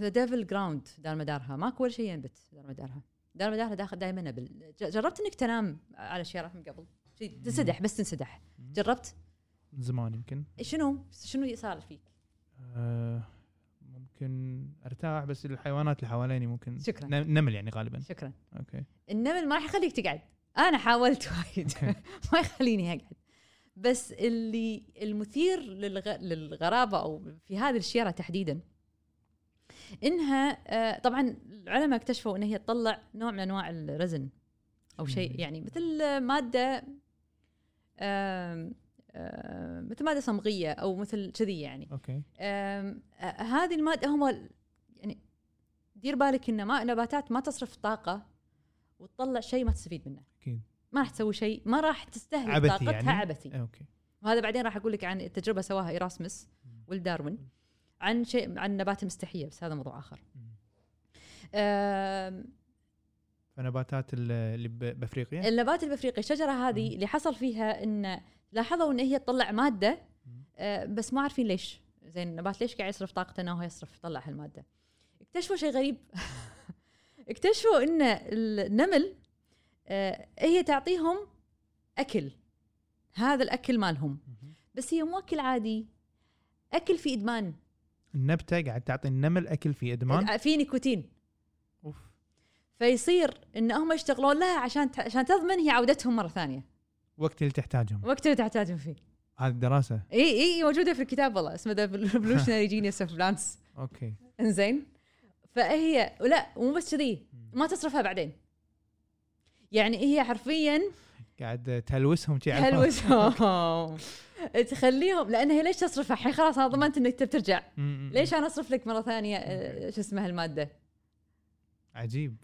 ذا ديفل جراوند دار مدارها. ماكو ولا شيء ينبت دار مدارها. دار مدارها داخل دائما نبل. جربت إنك تنام على شيره من قبل؟ تنسدح بس تنسدح. جربت؟ من زمان يمكن. شنو؟ شنو صار فيك؟ آه ممكن أرتاح بس الحيوانات اللي حواليني ممكن شكراً. نم- نمل يعني غالبا. شكرا. أوكي. النمل ما راح يخليك تقعد. أنا حاولت وايد. ما يخليني أقعد. بس اللي المثير للغ... للغرابة أو في هذه الشيره تحديدا إنها آه، طبعا العلماء اكتشفوا إن هي تطلع نوع من أنواع الرزن أو شيء. يعني مثل مادة مثل مادة صمغية أو مثل كذي يعني. okay. آه، هذه المادة هم يعني دير بالك إن ما نباتات ما تصرف طاقة وتطلع شيء ما تستفيد منه. ما راح تسوي شيء ما راح تستهلك عبثي طاقتها يعني؟ عبثي. okay. وهذا بعدين راح أقول لك عن التجربة سواها إيراسمس داروين عن شيء عن النبات المستحية بس هذا موضوع آخر. فنباتات ال- اللي بأفريقيا؟ النبات البأفريقي الشجرة هذه مم. اللي حصل فيها إن لاحظوا إن هي تطلع مادة. آه، بس ما عارفين ليش. زين النبات ليش قاعد يصرف طاقته انه هو يصرف يطلع هالماده اكتشفوا شيء غريب. اكتشفوا إن النمل هي تعطيهم أكل. هذا الأكل مالهم. بس هي مو أكل عادي. أكل فيه إدمان. النبتة قاعد تعطي النمل أكل في إدمان؟ آه، فيه نيكوتين. أوف. فيصير إن هم يشتغلون لها عشان عشان تضمن هي عودتهم مرة ثانية. وقت اللي تحتاجهم. وقت اللي تحتاجهم فيه. هذه الدراسه إي إي موجودة في الكتاب والله. اسمه the evolutionary genius of plants okay. إنزين. فهي لا مو بس كذي. ما تصرفها بعدين. يعني هي حرفيا قاعد تهلوسهم شي على. تهلوسهم. تخليهم لأن هي ليش تصرفها الحين؟ خلاص أنا ضمنت إنك تبي ترجع. ليش أنا أصرف لك مرة ثانية؟ آه، شو اسمها المادة؟ عجيب.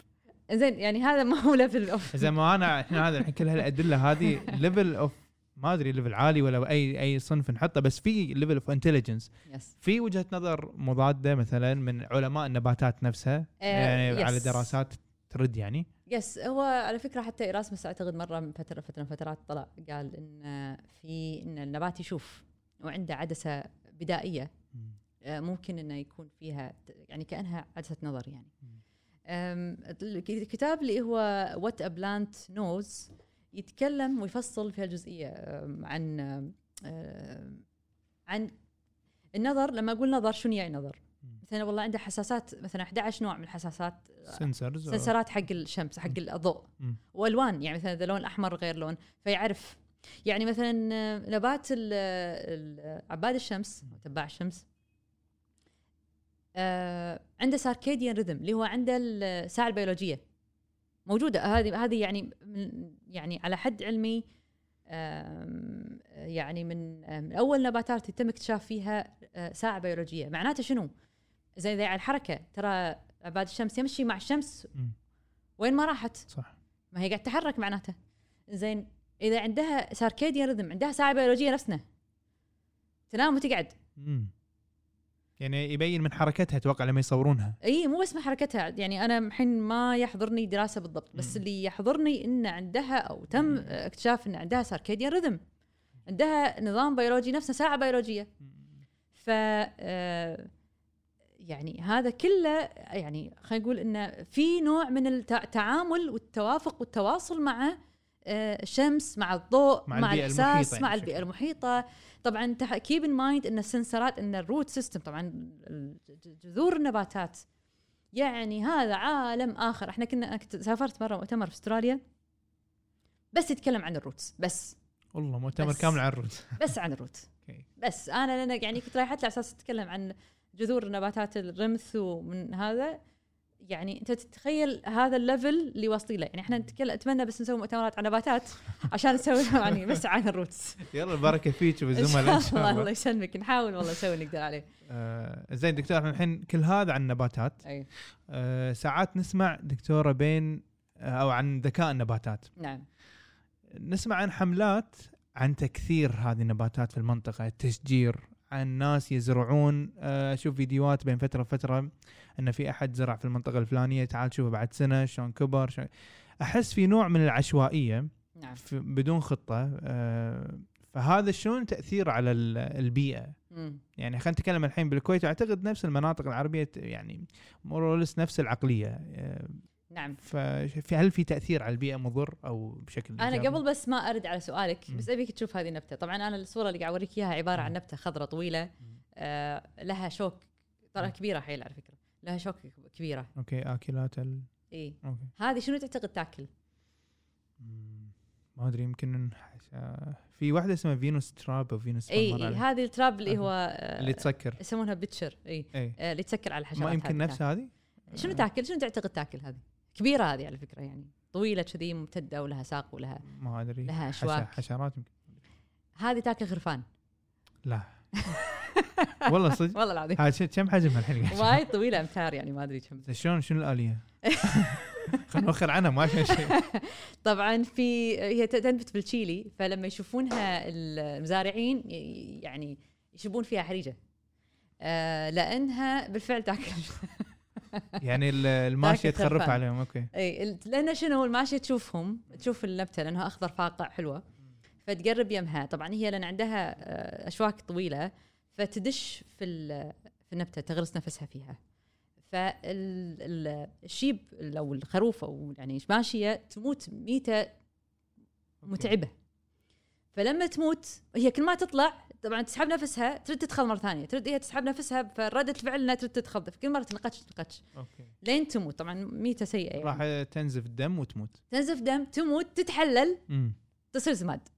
زين يعني هذا ما هو level of زي ما أنا إحنا هذا الحين كل هالأدلة هذه level of ما أدري level عالي ولا أي أي صنف نحطه بس في level of intelligence في وجهة نظر مضادة مثلا من علماء النباتات نفسها آه، يعني على yes. دراسات ترد يعني؟ يس هو على فكرة حتى إيراسمس أعتقد مرة من فتره فتره من فترات طلع قال إن في إن النبات يشوف وعنده عدسة بدائية آه، ممكن إنه يكون فيها يعني كأنها عدسة نظر يعني. الكتاب اللي هو What a Plant Knows يتكلم ويفصل في هالجزئيه أم، عن عن النظر. لما أقول نظر شنو يعني نظر؟ مثلا والله عنده حساسات مثلا 11 نوع من الحساسات sensors sensor ات حق الشمس حق الضوء. والوان يعني مثلا إذا لون أحمر غير لون فيعرف. يعني مثلا آه، نبات عباد الشمس أو تباع الشمس آه عنده ساركيديان ريذم اللي هو عنده الساعة البيولوجية. موجودة. هذه هذه يعني من يعني على حد علمي يعني من آه، من أول نباتات يتم اكتشاف فيها آه، ساعة بيولوجية. معناته شنو؟ زي زي على الحركة. ترى عباد الشمس يمشي مع الشمس مم. وين ما راحت. صح. ما هي قاعد تتحرك معناته. زين إذا عندها circadian rhythm عندها ساعة بيولوجيه نفسنا. تنام وتقعد. مم. يعني يبين من حركتها أتوقع لما يصورونها. إي مو بس من حركتها. يعني أنا الحين ما يحضرني دراسة بالضبط بس مم. اللي يحضرني إن عندها أو تم اكتشاف إن عندها circadian rhythm عندها نظام بيولوجي نفسه ساعة بيولوجيه ف آه، يعني هذا كله يعني خلينا نقول إنه في نوع من التعامل والتوافق والتواصل مع آه، الشمس مع الضوء مع مع, البيئة الإحساس المحيطة يعني مع البيئة. المحيطة طبعا keep in mind إن ال sensor ات إن ال root system طبعا جذور النباتات يعني هذا عالم آخر إحنا كنا سافرت مرة مؤتمر في أستراليا بس يتكلم عن ال roots بس والله مؤتمر. كامل عن ال root بس عن ال root. بس أنا لأن يعني كنت رايحة على أساس أتكلم عن جذور نباتات الرمث ومن هذا يعني أنت تتخيل هذا ال level اللي واصلين له يعني إحنا نتكلم أتمنى بس نسوي مؤتمرات عن نباتات عشان نسوي يعني بس عن ال roots يلا البركه فيك وبالزملاء إن شاء الله. الله يسلمك. نحاول والله نسوي نقدر عليه. آه زين دكتور إحنا الحين كل هذا عن النباتات. أي. آه ساعات نسمع دكتورة بين آه أو عن ذكاء النباتات. نعم. نسمع عن حملات عن تكثير هذه النباتات في المنطقة التشجير. عن ناس يزرعون. آه، أشوف فيديوهات بين فترة وفترة إن في أحد زرع في المنطقة الفلانية. تعال شوفه بعد سنة شلون كبر شلون. أحس في نوع من العشوائية نعم. بدون خطة. آه، فهذا شلون تأثير على ال- البيئة؟ مم. يعني خلينا نتكلم الحين بالكويت. أعتقد نفس المناطق العربية ت- يعني مورولس نفس العقلية. آه، نعم ففي هل في تأثير على البيئة مضر أو بشكل أنا إيجابي؟ قبل بس ما أرد على سؤالك. بس أبيك تشوف هذه النبتة طبعا أنا الصورة اللي قاعد أوريك إياها عبارة عن. نبتة خضراء طويلة آه لها شوك ترى. كبيرة حيل على فكرة لها شوك كبيرة أوكي آكلات ال... اي هذه شنو تعتقد تاكل؟ ما أدري يمكن حش- في واحدة اسمها فينوس تراب أو فينوس اي تراب، ما إي، أعرف. هذه التراب اللي. هو آه اللي تسكر يسمونها بتشر اي اي آه اللي تسكر على الحشرات ما يمكن. نفس هذه شنو تاكل؟ شنو تعتقد تاكل هذه؟ كبيرة هذه على فكرة يعني طويلة كذي ممتدة ولها ساق ولها ما أدري. لها أشواك. حشرات يمكن. هذه تاكل خرفان لا. والله صدق. والله العظيم. هذا كم حجمها الحين؟ وايد طويلة أمتار يعني ما أدري كم. شلون شنو الآلية؟ خلينا نوخر عنها ما عشان شيء. طبعا في هي تنبت بالتشيلي فلما يشوفونها المزارعين يعني يشبون فيها حريجة. آه لأنها بالفعل تاكل. يعني ال- الماشية الخرف. عليهم أوكي. إي لأن شنو الماشية تشوفهم تشوف النبته لأنها أخضر فاقع حلوة. فتقرب يمها. طبعا هي لأن عندها آه، أشواك طويلة فتدش في في النبتة تغرس نفسها فيها. ف ال sheep أو الخروف أو يعني ماشيه تموت ميتة متعبة. فلما تموت هي كل ما تطلع طبعا تسحب نفسها ترد تدخل مرة ثانية. ترد هي تسحب نفسها فردة الفعل إنها ترد تدخل فكل مرة تنقتش تنقتش أوكي. لين تموت. طبعا ميتة سيئة يعني. راح تنزف الدم وتموت. تنزف دم تموت تتحلل. تصير زماد.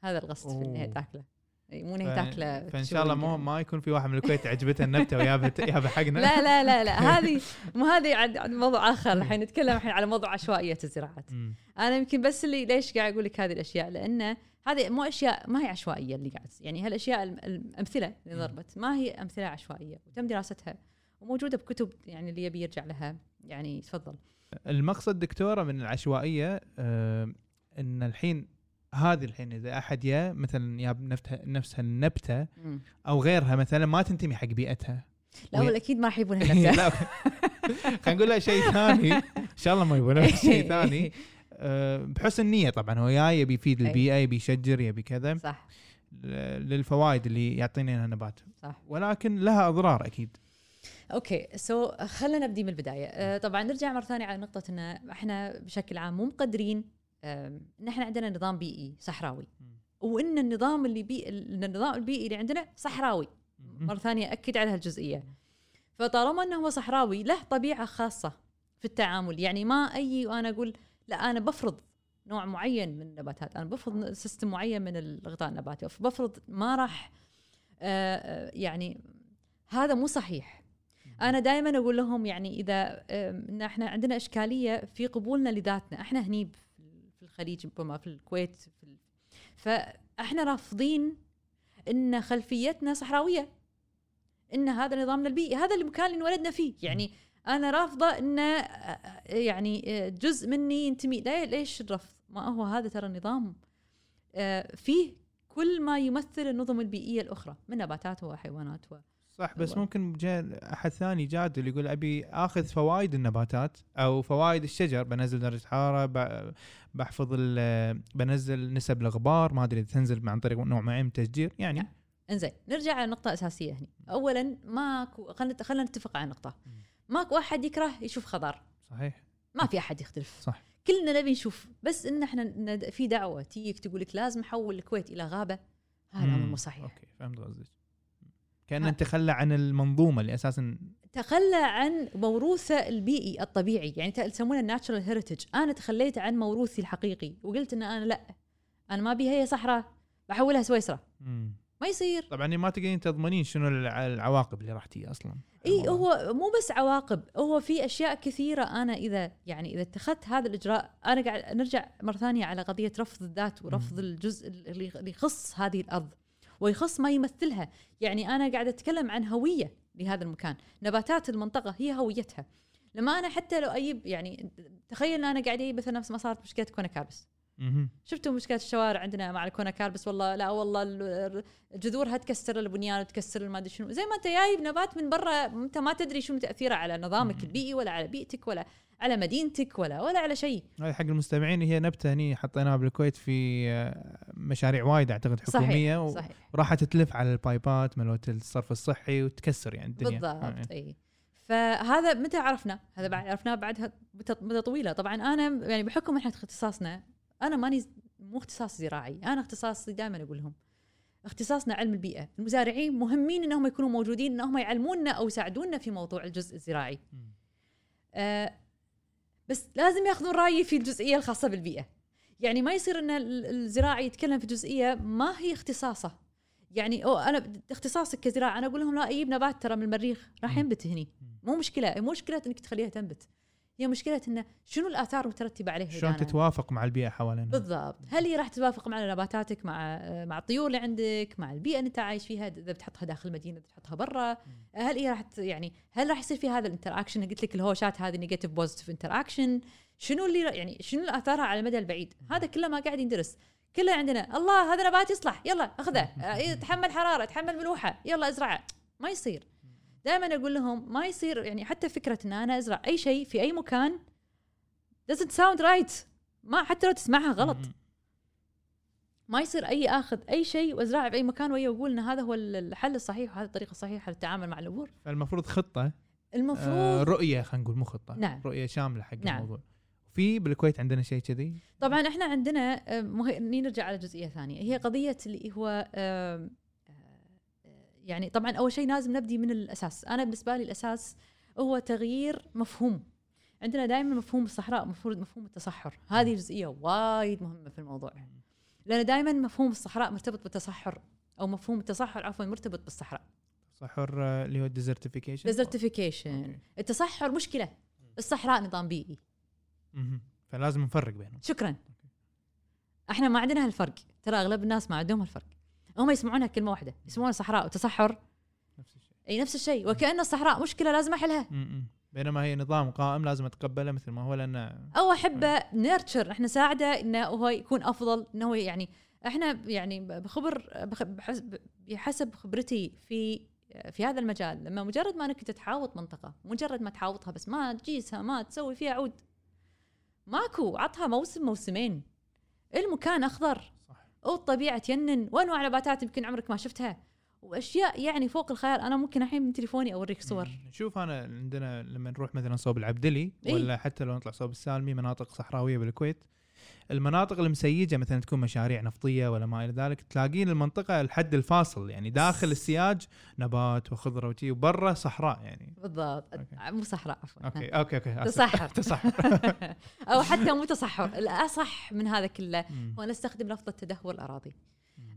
هذا القصد في النهايه. تاكله مو انها تاكله فإن شاء الله ما ما يكون في واحد من الكويت عجبته النبتة ويابه يابه حقنا. لا لا لا لا. هذه مو هذه عاد عاد موضوع آخر. الحين نتكلم الحين على موضوع عشوائية الزراعات. أنا يمكن بس اللي ليش قاعد أقول لك هذه الأشياء؟ لأنه هذه مو اشياء ما هي عشوائية اللي قاعد يعني هالأشياء الأمثلة اللي. ضربت ما هي أمثلة عشوائية. وتم دراستها. وموجودة بكتب يعني اللي يبي يرجع لها. يعني تفضل. المقصد دكتورة من العشوائية آه إن الحين هذه الحين إذا أحد يا مثلا ياب نفسها نفسها النبته. أو غيرها مثلا ما تنتمي حق بيئتها. لا ولا أكيد ما راح يبون لا خلينا نقول له شيء ثاني. إن شاء الله ما يبون شيء ثاني. آه، بحسن نيه طبعا. هو جاي يبي يفيد. البيئة يبي يشجر يبي كذا. صح. للفوائد اللي يعطينا إياها النبات صح. ولكن لها أضرار أكيد. أوكي so خلينا نبدي من البداية. آه طبعا نرجع مرة ثانية على نقطة إن إحنا بشكل عام مو مقدرين إحنا عندنا نظام بيئي صحراوي. وإن النظام اللي بي النظام البيئي اللي عندنا صحراوي. مرة ثانية أكد على هالجزئية. فطالما إنه هو صحراوي له طبيعة خاصة في التعامل. يعني ما أي وأنا أقول لا أنا بفرض نوع معين من النباتات. أنا بفرض سيستم معين من الغطاء النباتي. بفرض ما راح آه، آه، يعني هذا مو صحيح. أنا دائما أقول لهم يعني إذا إن إحنا عندنا إشكالية في قبولنا لذاتنا. إحنا هني الخليج ربما في الكويت في ال- فاحنا رافضين إن خلفيتنا صحراوية إن هذا نظامنا البيئي هذا المكان اللي انولدنا فيه. يعني أنا رافضة إن آه، يعني آه، جزء مني ينتمي. ليش الرفض؟ ما هو هذا ترى نظام آه، فيه كل ما يمثل النظم البيئية الأخرى من نباتات وحيوانات و... صح بس. ممكن جاء أحد ثاني جاد اللي يقول أبي آخذ فوائد النباتات أو فوائد الشجر بنزل درجة حرارة بحفظ بنزل نسب الغبار ما أدري تنزل عن طريق نوع معين من التشجير يعني. إنزين نرجع على نقطة أساسية هنا، أولاً ماكو خلينا خلينا نتفق على نقطة، ماكو أحد يكره يشوف خضار، صحيح. ما في أحد يختلف، صح. كلنا نبي نشوف، بس إن إحنا في دعوة تجيك تقول لك لازم نحول الكويت إلى غابة، هذا مم. مو صحيح، أوكي فهمت قصدك. كان ها. نتخلى عن المنظومة اللي أساسا تخلى عن موروثه البيئي الطبيعي، يعني يسمونه ال natural heritage، أنا تخليت عن موروثي الحقيقي، وقلت إن أنا لأ، أنا ما أبيها هي صحراء، بحولها سويسرا، مم. ما يصير. طبعا ما تقدرين تضمنين شنو الع- العواقب اللي راح تجي أصلا إي هو مو بس عواقب هو في أشياء كثيرة أنا اذا يعني إذا اتخذت هذا الإجراء أنا قاعد نرجع مرة ثانية على قضية رفض الذات ورفض مم. الجزء اللي يخص هذه الأرض ويخص ما يمثلها. يعني أنا قاعدة أتكلم عن هوية لهذا المكان. نباتات المنطقة هي هويتها. لما أنا حتى لو أجيب يعني تخيل أنا قاعد أجيب مثلا نفس ما صارت مشكلة كونكاربس مهم. شفتوا مشكلة الشوارع عندنا مع الكونكاربس والله لا والله ال- جذورها تكسر البنيان وتكسر ما شنو. زي ما أنت جايب نبات من برا أنت ما تدري شنو تأثيره على نظامك. البيئي ولا على بيئتك ولا على مدينتك ولا ولا على شيء. هذه حق المستمعين هي نبتة هني حطيناها بالكويت في آه، مشاريع وايد أعتقد حكومية و- صحيح. وراح تتلف على ال pipe ات مالت الصرف الصحي وتكسر يعني الدنيا. آه، بالضبط اي فهذا متى عرفنا؟ هذا بعد عرفناه بعدها مدة طويلة، طبعا أنا يعني بحكم إحنا اختصاصنا أنا ماني مو اختصاص زراعي، أنا اختصاصي دائما أقول لهم اختصاصنا علم البيئة، المزارعين مهمين إنهم يكونوا موجودين إنهم يعلمونا أو يساعدونا في موضوع الجزء الزراعي. آه بس لازم ياخذون رأيي في الجزئية الخاصة بالبيئة. يعني ما يصير إن ال- الزراعي يتكلم في جزئية ما هي اختصاصه. يعني أو أنا اختصاصك كزراعه أنا أقول لهم لا أجيب نبات ترى من المريخ راح. ينبت هني مو مشكلة مو مشكلة إنك تخليها تنبت هي مشكلة إنه شنو الآثار المترتبه عليها شلون تتوافق مع البيئة حوالينا بالضبط. هل هي راح تتوافق مع نباتاتك مع مع الطيور اللي عندك مع البيئة اللي أنت عايش فيها إذا بتحطها داخل المدينة بتحطها برا؟ هل هي راح يعني هل راح يصير في هذا ال interaction قلت لك الهوشات هذه negative positive interaction شنو اللي يعني شنو اثارها على المدى البعيد؟ هذا كله ما قاعد يندرس. كله عندنا الله هذا نبات يصلح يلا أخذه. آه، يتحمل حرارة يتحمل ملوحة يلا ازرعه. ما يصير. دائما أقول لهم ما يصير يعني حتى فكرة إن أنا أزرع أي شيء في أي مكان doesn't sound right ما حتى لو تسمعها غلط. ما يصير أي آخذ أي شيء وأزرعه باي مكان ويا واقول إن هذا هو الحل الصحيح وهذه الطريقة الصحيحة للتعامل مع الأمور فالمفروض خطة المفروض آه رؤية خلينا نقول مو خطة نعم. رؤية شاملة حق نعم. الموضوع في بالكويت عندنا شيء كذي طبعا إحنا عندنا آه، مه... نرجع على جزئية ثانية هي قضية اللي هو آه، يعني طبعا أول شيء لازم نبدي من الأساس. أنا بالنسبة لي الأساس هو تغيير مفهوم. عندنا دائما مفهوم الصحراء مفروض مفهوم التصحر. هذه جزئية وايد مهمة في الموضوع. لأن دائما مفهوم الصحراء مرتبط بالتصحر أو مفهوم التصحر عفوا مرتبط بالصحراء. صحر آه، اللي هو الديزرتيفيكيشن desertification التصحر مشكلة. الصحراء نظام بيئي. فلازم نفرق بينهم. شكرا. إحنا ما عندنا هالفرق. ترى أغلب الناس ما عندهم هالفرق. هم يسمعونها كلمة واحدة يسمونها صحراء وتصحر نفس الشيء. إي نفس الشيء. وكأن الصحراء مشكلة لازم أحلها. بينما هي نظام قائم لازم أتقبله مثل ما هو لأنه أو احبه nurture إحنا نساعده إنه هو يكون أفضل إنه هو يعني إحنا يعني بخبر بخ- بحسب خبرتي في في هذا المجال لما مجرد ما أنك تحاوط منطقة مجرد ما تحاوطها بس ما تجيسها ما تسوي فيها عود ماكو عطها موسم موسمين. المكان أخضر. والطبيعه تجنن وأنواع نباتات يمكن عمرك ما شفتها وأشياء يعني فوق الخيال أنا ممكن الحين من تليفوني أوريك صور. شوف أنا عندنا لما نروح مثلا صوب العبدلي إي. ولا حتى لو نطلع صوب السالمي مناطق صحراوية بالكويت المناطق المسيجة مثلا تكون مشاريع نفطية ولا ما إلى ذلك تلاقين المنطقة الحد الفاصل يعني داخل السياج نبات وخضرة وشي وبرا صحراء يعني بالضبط أوكي. مو صحراء عفوا أوكي أوكي أوكي. تصحر. تصحر أو حتى مو تصحر الأصح من هذا كله. هو أنا أستخدم لفظه تدهور الأراضي.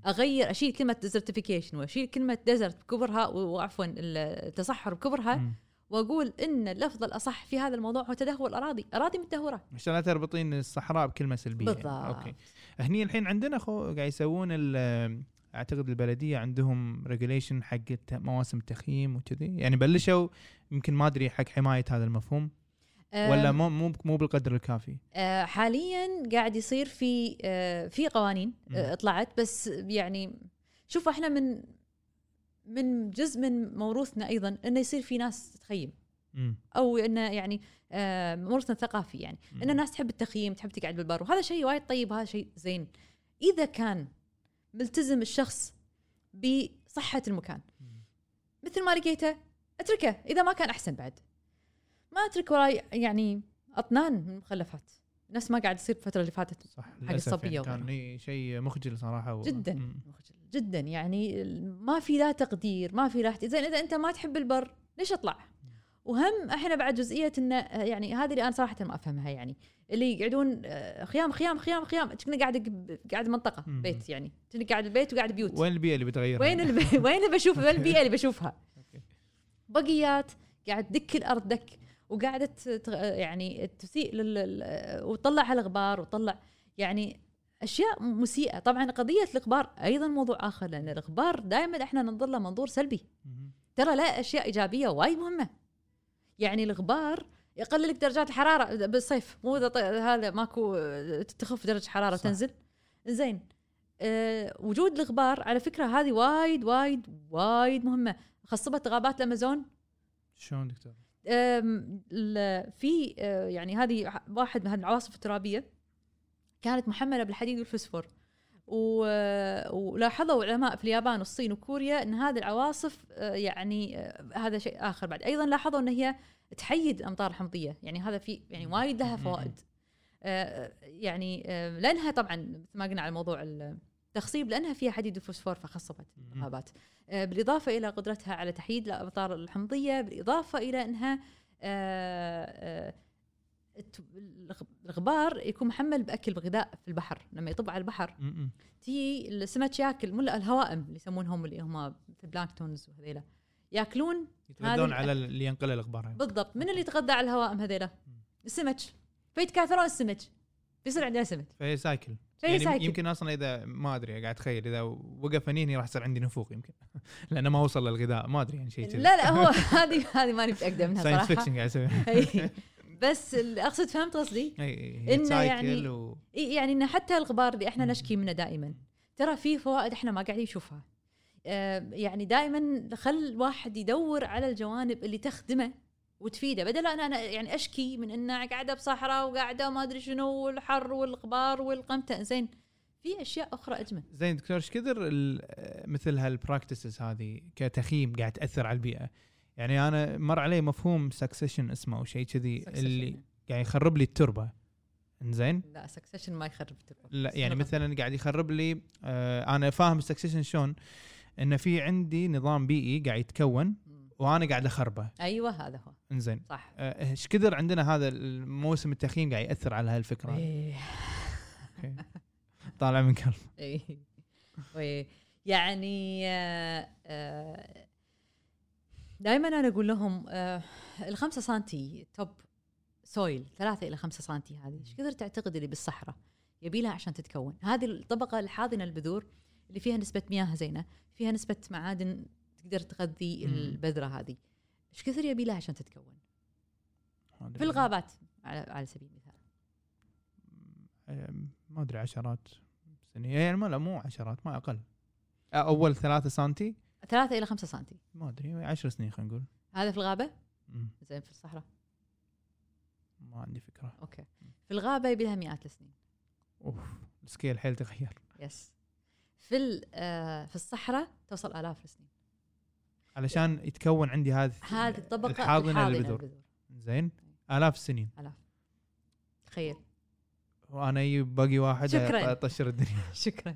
أغير أشيل كلمة desertification وأشيل كلمة desert بكبرها وعفوا التصحر بكبرها. وأقول إن اللفظ الأصح في هذا الموضوع هو تدهور الأراضي. أراضي متدهورة. عشان لا تربطين الصحراء بكلمة سلبية بالضبط. يعني. okay. هني الحين عندنا خو قاعد يسوون أعتقد البلدية عندهم regulation حق مواسم التخييم وكذي. يعني بلشوا يمكن ما أدري حق حماية هذا المفهوم. ولا أم، مو مو مو بالقدر الكافي. آه، حاليا قاعد يصير في آه، في قوانين آه،. طلعت بس يعني شوف إحنا من من جزء من موروثنا أيضا إنه يصير في ناس تخيم. مم. أو إنه يعني آه، موروثنا الثقافي يعني. ان. الناس تحب التخييم تحب تقعد بالبر. وهذا شيء وايد طيب وهذا شيء زين. إذا كان ملتزم الشخص بصحة المكان. مم. مثل ما لقيته أتركه إذا ما كان أحسن بعد. ما أترك وراي يعني أطنان من المخلفات نفس ما قاعد يصير الفترة اللي فاتت. صح حق الصبية يعني كان شيء مخجل صراحة و... جدا مم. مخجل. جدا يعني ما في لا تقدير ما في لا زين إذا أنت ما تحب البر ليش اطلع؟ وهم إحنا بعد جزئية انه يعني هذه اللي أنا صراحة ما أفهمها يعني اللي يقعدون آه، خيام خيام خيام خيام كنا قاعد قاعد منطقة. بيت يعني كنا قاعد البيت وقاعد بيوت وين البيئة اللي بتغيرها؟ وين الب... وين اللي بشوف وين البيئة اللي بشوفها. بقيات قاعد تدك الأرض دك وقاعده يعني تسيء لل... وتطلع الغبار وتطلع يعني أشياء مسيئة. طبعا قضية الغبار أيضا موضوع آخر لأن الغبار دائما إحنا ننظر له منظور سلبي. ترى لا أشياء إيجابية وايد مهمة. يعني الغبار يقلل لك درجات الحرارة بالصيف. مو إذا ط- هذا ماكو آه، تخف درجة الحرارة صح. تنزل. زين أه وجود الغبار على فكرة هذه وايد وايد وايد مهمة. خصبت غابات الأمازون. شلون دكتور؟ في أه، يعني هذه واحد من العواصف الترابية. كانت محملة بالحديد والفسفور. و- ولاحظوا علماء في اليابان والصين وكوريا إن هذه العواصف أه، يعني أه، هذا شيء آخر بعد. أيضا لاحظوا إن هي تحيد الامطار الحمضيه يعني هذا في يعني وايد لها. فوائد. أه، يعني لأنها طبعا مثل ما قلنا على موضوع التخصيب لأنها فيها حديد وفسفور فخصبت. الغابات آه، بالإضافة إلى قدرتها على تحييد الأمطار الحمضية بالإضافة إلى إنها آه، آه، الت- الغ- الغبار يكون محمل بأكل بغذاء في البحر لما يطب على البحر. تي السمك ياكل مو الهوائم اللي يسمونهم اللي هم في ال planktons وهذيلا. ياكلون يتغذون على اللي ينقله الغبار يعني. بالضبط. من اللي يتغذى على الهوائم هذيلا؟ السمك. فيتكاثرون السمك. بيصير عندنا سمك. فهي cycle يعني cycle. يمكن أصلا إذا ما أدري قاعد أتخيل إذا وقف هني راح يصير عندي نفوق يمكن. لأنه ما وصل للغذاء ما أدري يعني شيء لا لا هو هذه هذه ماني متأكدة منها science صراحة. fiction قاعد أسوي. بس أقصد فهمت قصدي؟ إي cycle يعني- و... إي يعني ان حتى الغبار اللي إحنا. نشكي منه دائما ترى فيه فوائد إحنا ما قاعدين نشوفها آه، يعني دائما خل الواحد يدور على الجوانب اللي تخدمه وتفيده بدل أنا أنا يعني أشكي من ان قاعدة بصحراء وقاعدة ما أدري شنو والحر والغبار والكتمة زين في أشياء أخرى أجمل زين دكتور إيش كثر مثل هال practices هذه كتخييم قاعد تأثر على البيئة؟ يعني أنا مر علي مفهوم succession اسمه أو شيء كذي اللي قاعد يخرب لي التربة. إنزين؟ لا succession ما يخرب التربة. لا يعني مثلا قاعد يخرب لي آه أنا فاهم ال succession شلون؟ انه في عندي نظام بيئي قاعد يتكون. وأنا قاعد أخربه. أيوه هذا هو. إنزين. صح. آه، إيش كثر عندنا هذا الموسم التخييم قاعد يأثر على هالفكرة؟ إيه. طالع من قلب اي وي- يعني دائما أنا أقول لهم آه، الخمسة سنتي توب سويل ثلاثة إلى خمسة سنتي هذه. إيش كثر تعتقد اللي بالصحراء؟ يبي لها عشان تتكون. هذه الطبقة الحاضنة البذور اللي فيها نسبة مياه زينة فيها نسبة معادن تقدر تغذي. البذرة هذه. إيش كثر يبي لها عشان تتكون. في الغابات على, على سبيل المثال. ما أدري عشرات سنين يعني ما لا مو عشرات ما أقل. أول ثلاثة سنتي ثلاثة إلى خمسة سنتي. ما أدري عشر سنين خلينا نقول. هذا في الغابة. زين في الصحراء. ما عندي فكرة. okay. في الغابة يبي لها مئات السنين. أوف ال scale حيل تغير. yes في ال- آه، في الصحراء توصل آلاف السنين. علشان يتكون عندي هذه هذه الطبقة الحاضنة للبذور زين. آلاف السنين. آلاف. تخيل. وأنا buggy واحد شكراً. أطشر الدنيا. شكرا.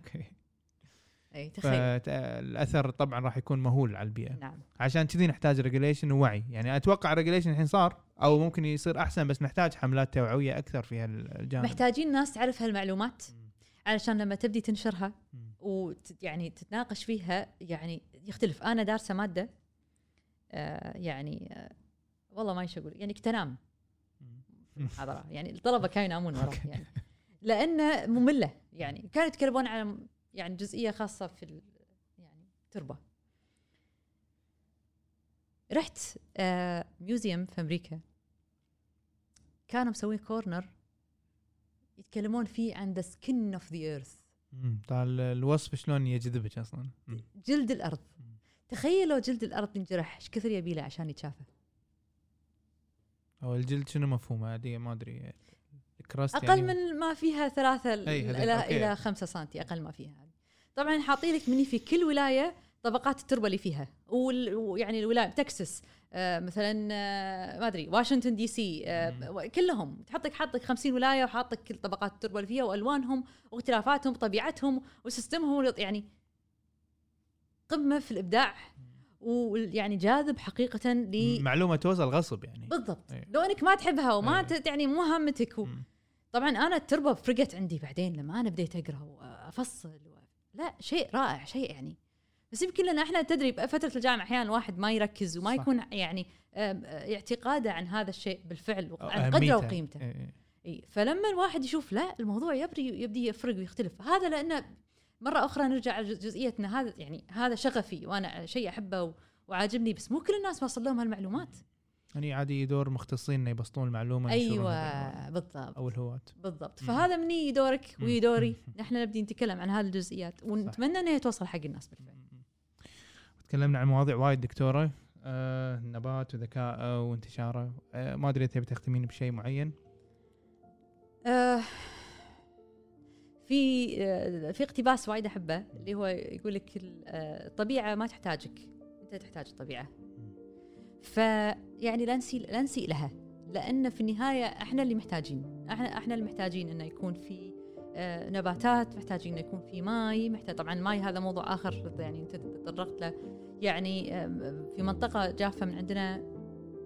إي تخيل. فالأثر طبعا راح يكون مهول على البيئة. نعم. عشان كذي نحتاج regulation ووعي. يعني أتوقع ال regulation الحين صار أو ممكن يصير أحسن بس نحتاج حملات توعوية أكثر في هالجانب. محتاجين ناس تعرف هالمعلومات. علشان لما تبدي تنشرها. ويعني تتناقش فيها يعني يختلف. أنا دارسة مادة آه يعني آه والله ما إيش أقول يعني مم. محاضره يعني الطلبة كانوا ينامون ورا. يعني. لأن مملة. يعني كانوا يتكلمون عن يعني جزئية خاصة في ال- يعني التربه رحت آه museum في أمريكا. كانوا مسوين corner يتكلمون فيه عن the skin of the earth. طالع الوصف شلون يجذبك أصلا؟ مم. جلد الأرض. مم. تخيل لو جلد الأرض ينجرح إيش كثر يبي له عشان يتشافى. هو الجلد شنو مفهومه؟ هذه ما أدري. الكراست أقل يعني من ما فيها ثلاثة إلى. إلى خمسة سنتي أقل ما فيها. طبعا حاطين لك مني في كل ولاية طبقات التربة اللي فيها. ويعني الولاية تكساس آه مثلا آه ما أدري واشنطن دي سي آه كلهم تحط لك حاط لك 50 ولاية وحاط لك كل طبقات التربة اللي فيها وألوانهم واختلافاتهم وطبيعتهم وسيستمهم يعني قمة في الإبداع ويعني جاذب حقيقه ل معلومة توصل غصب يعني. بالضبط. أي. لو إنك ما تحبها وما أي. ت- يعني مو همتك و... طبعا أنا التربة فرقت عندي بعدين لما أنا بديت أقرأ وافصل. لا شيء رائع شيء يعني بس يمكن لنا إحنا تدري بفتره الجامعة أحيانا الواحد ما يركز وما صح. يكون يعني اعتقاده عن هذا الشيء بالفعل عن قدره. وقيمته إيه، إيه. إي فلما الواحد يشوف لا الموضوع يبدي يبدي يفرق ويختلف هذا لأنه مرة أخرى نرجع ان هذا يعني هذا شغفي وأنا شيء أحبه وعاجبني بس مو كل الناس واصل لهم هالمعلومات يعني عادي دور مختصين إنه يبسطون المعلومة أيوه بالضبط. أو الهواة بالضبط. فهذا مني دورك مم. وي دوري. مم. نحن نبدي نتكلم عن هذه الجزئيات. ونتمنى إنها توصل حق الناس بالفعل. تكلمنا عن مواضيع وايد دكتورة. آه النبات وذكائه وانتشاره. آه ما أدري تبي تختمين بشيء معين. آه في آه في اقتباس وايد أحبه اللي هو يقول لك آه، الطبيعة ما تحتاجك. أنت تحتاج الطبيعة. فيعني لا نسي لا نسيء لها. لأن في النهاية إحنا اللي محتاجين. إحنا إحنا اللي محتاجين إنه يكون في آه، نباتات محتاجين إنه يكون في ماي محتاج طبعا ماي هذا موضوع آخر يعني أنت تطرقت له. يعني في منطقة جافة من عندنا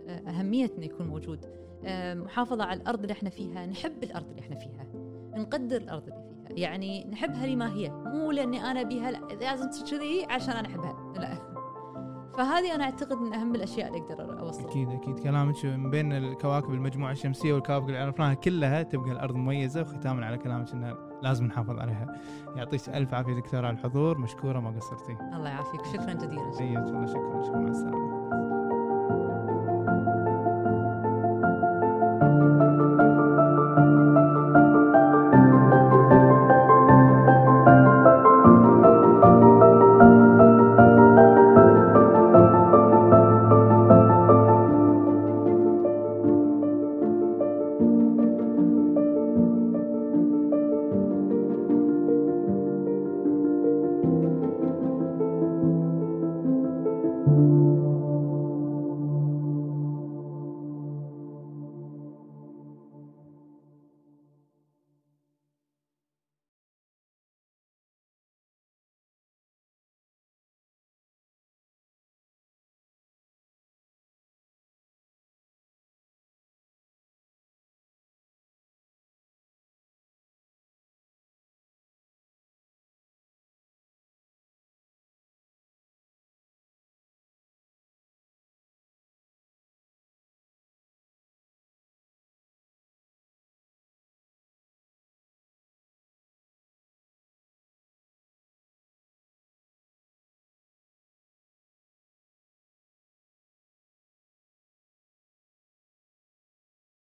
آه، أهمية إنه يكون موجود. آه، محافظة على الأرض اللي إحنا فيها. نحب الأرض اللي إحنا فيها. نقدر الأرض اللي فيها. يعني نحبها لما هي. مو لأني أنا بيها لا لازم تصير كذي عشان أنا أحبها. لا. فهذه أنا أعتقد من أهم الأشياء اللي أقدر اوصلها أكيد أكيد. كلامك من بين الكواكب المجموعة الشمسية والكواكب اللي عرفناها كلها تبقى الأرض مميزة وختاما على كلامك إنها لازم نحافظ عليها. يعطيك ألف عافية دكتورة على الحضور مشكورة ما قصرتي. الله يعافيك. شكرا جزيلا. الله شكرا شكرا. مع السلامة.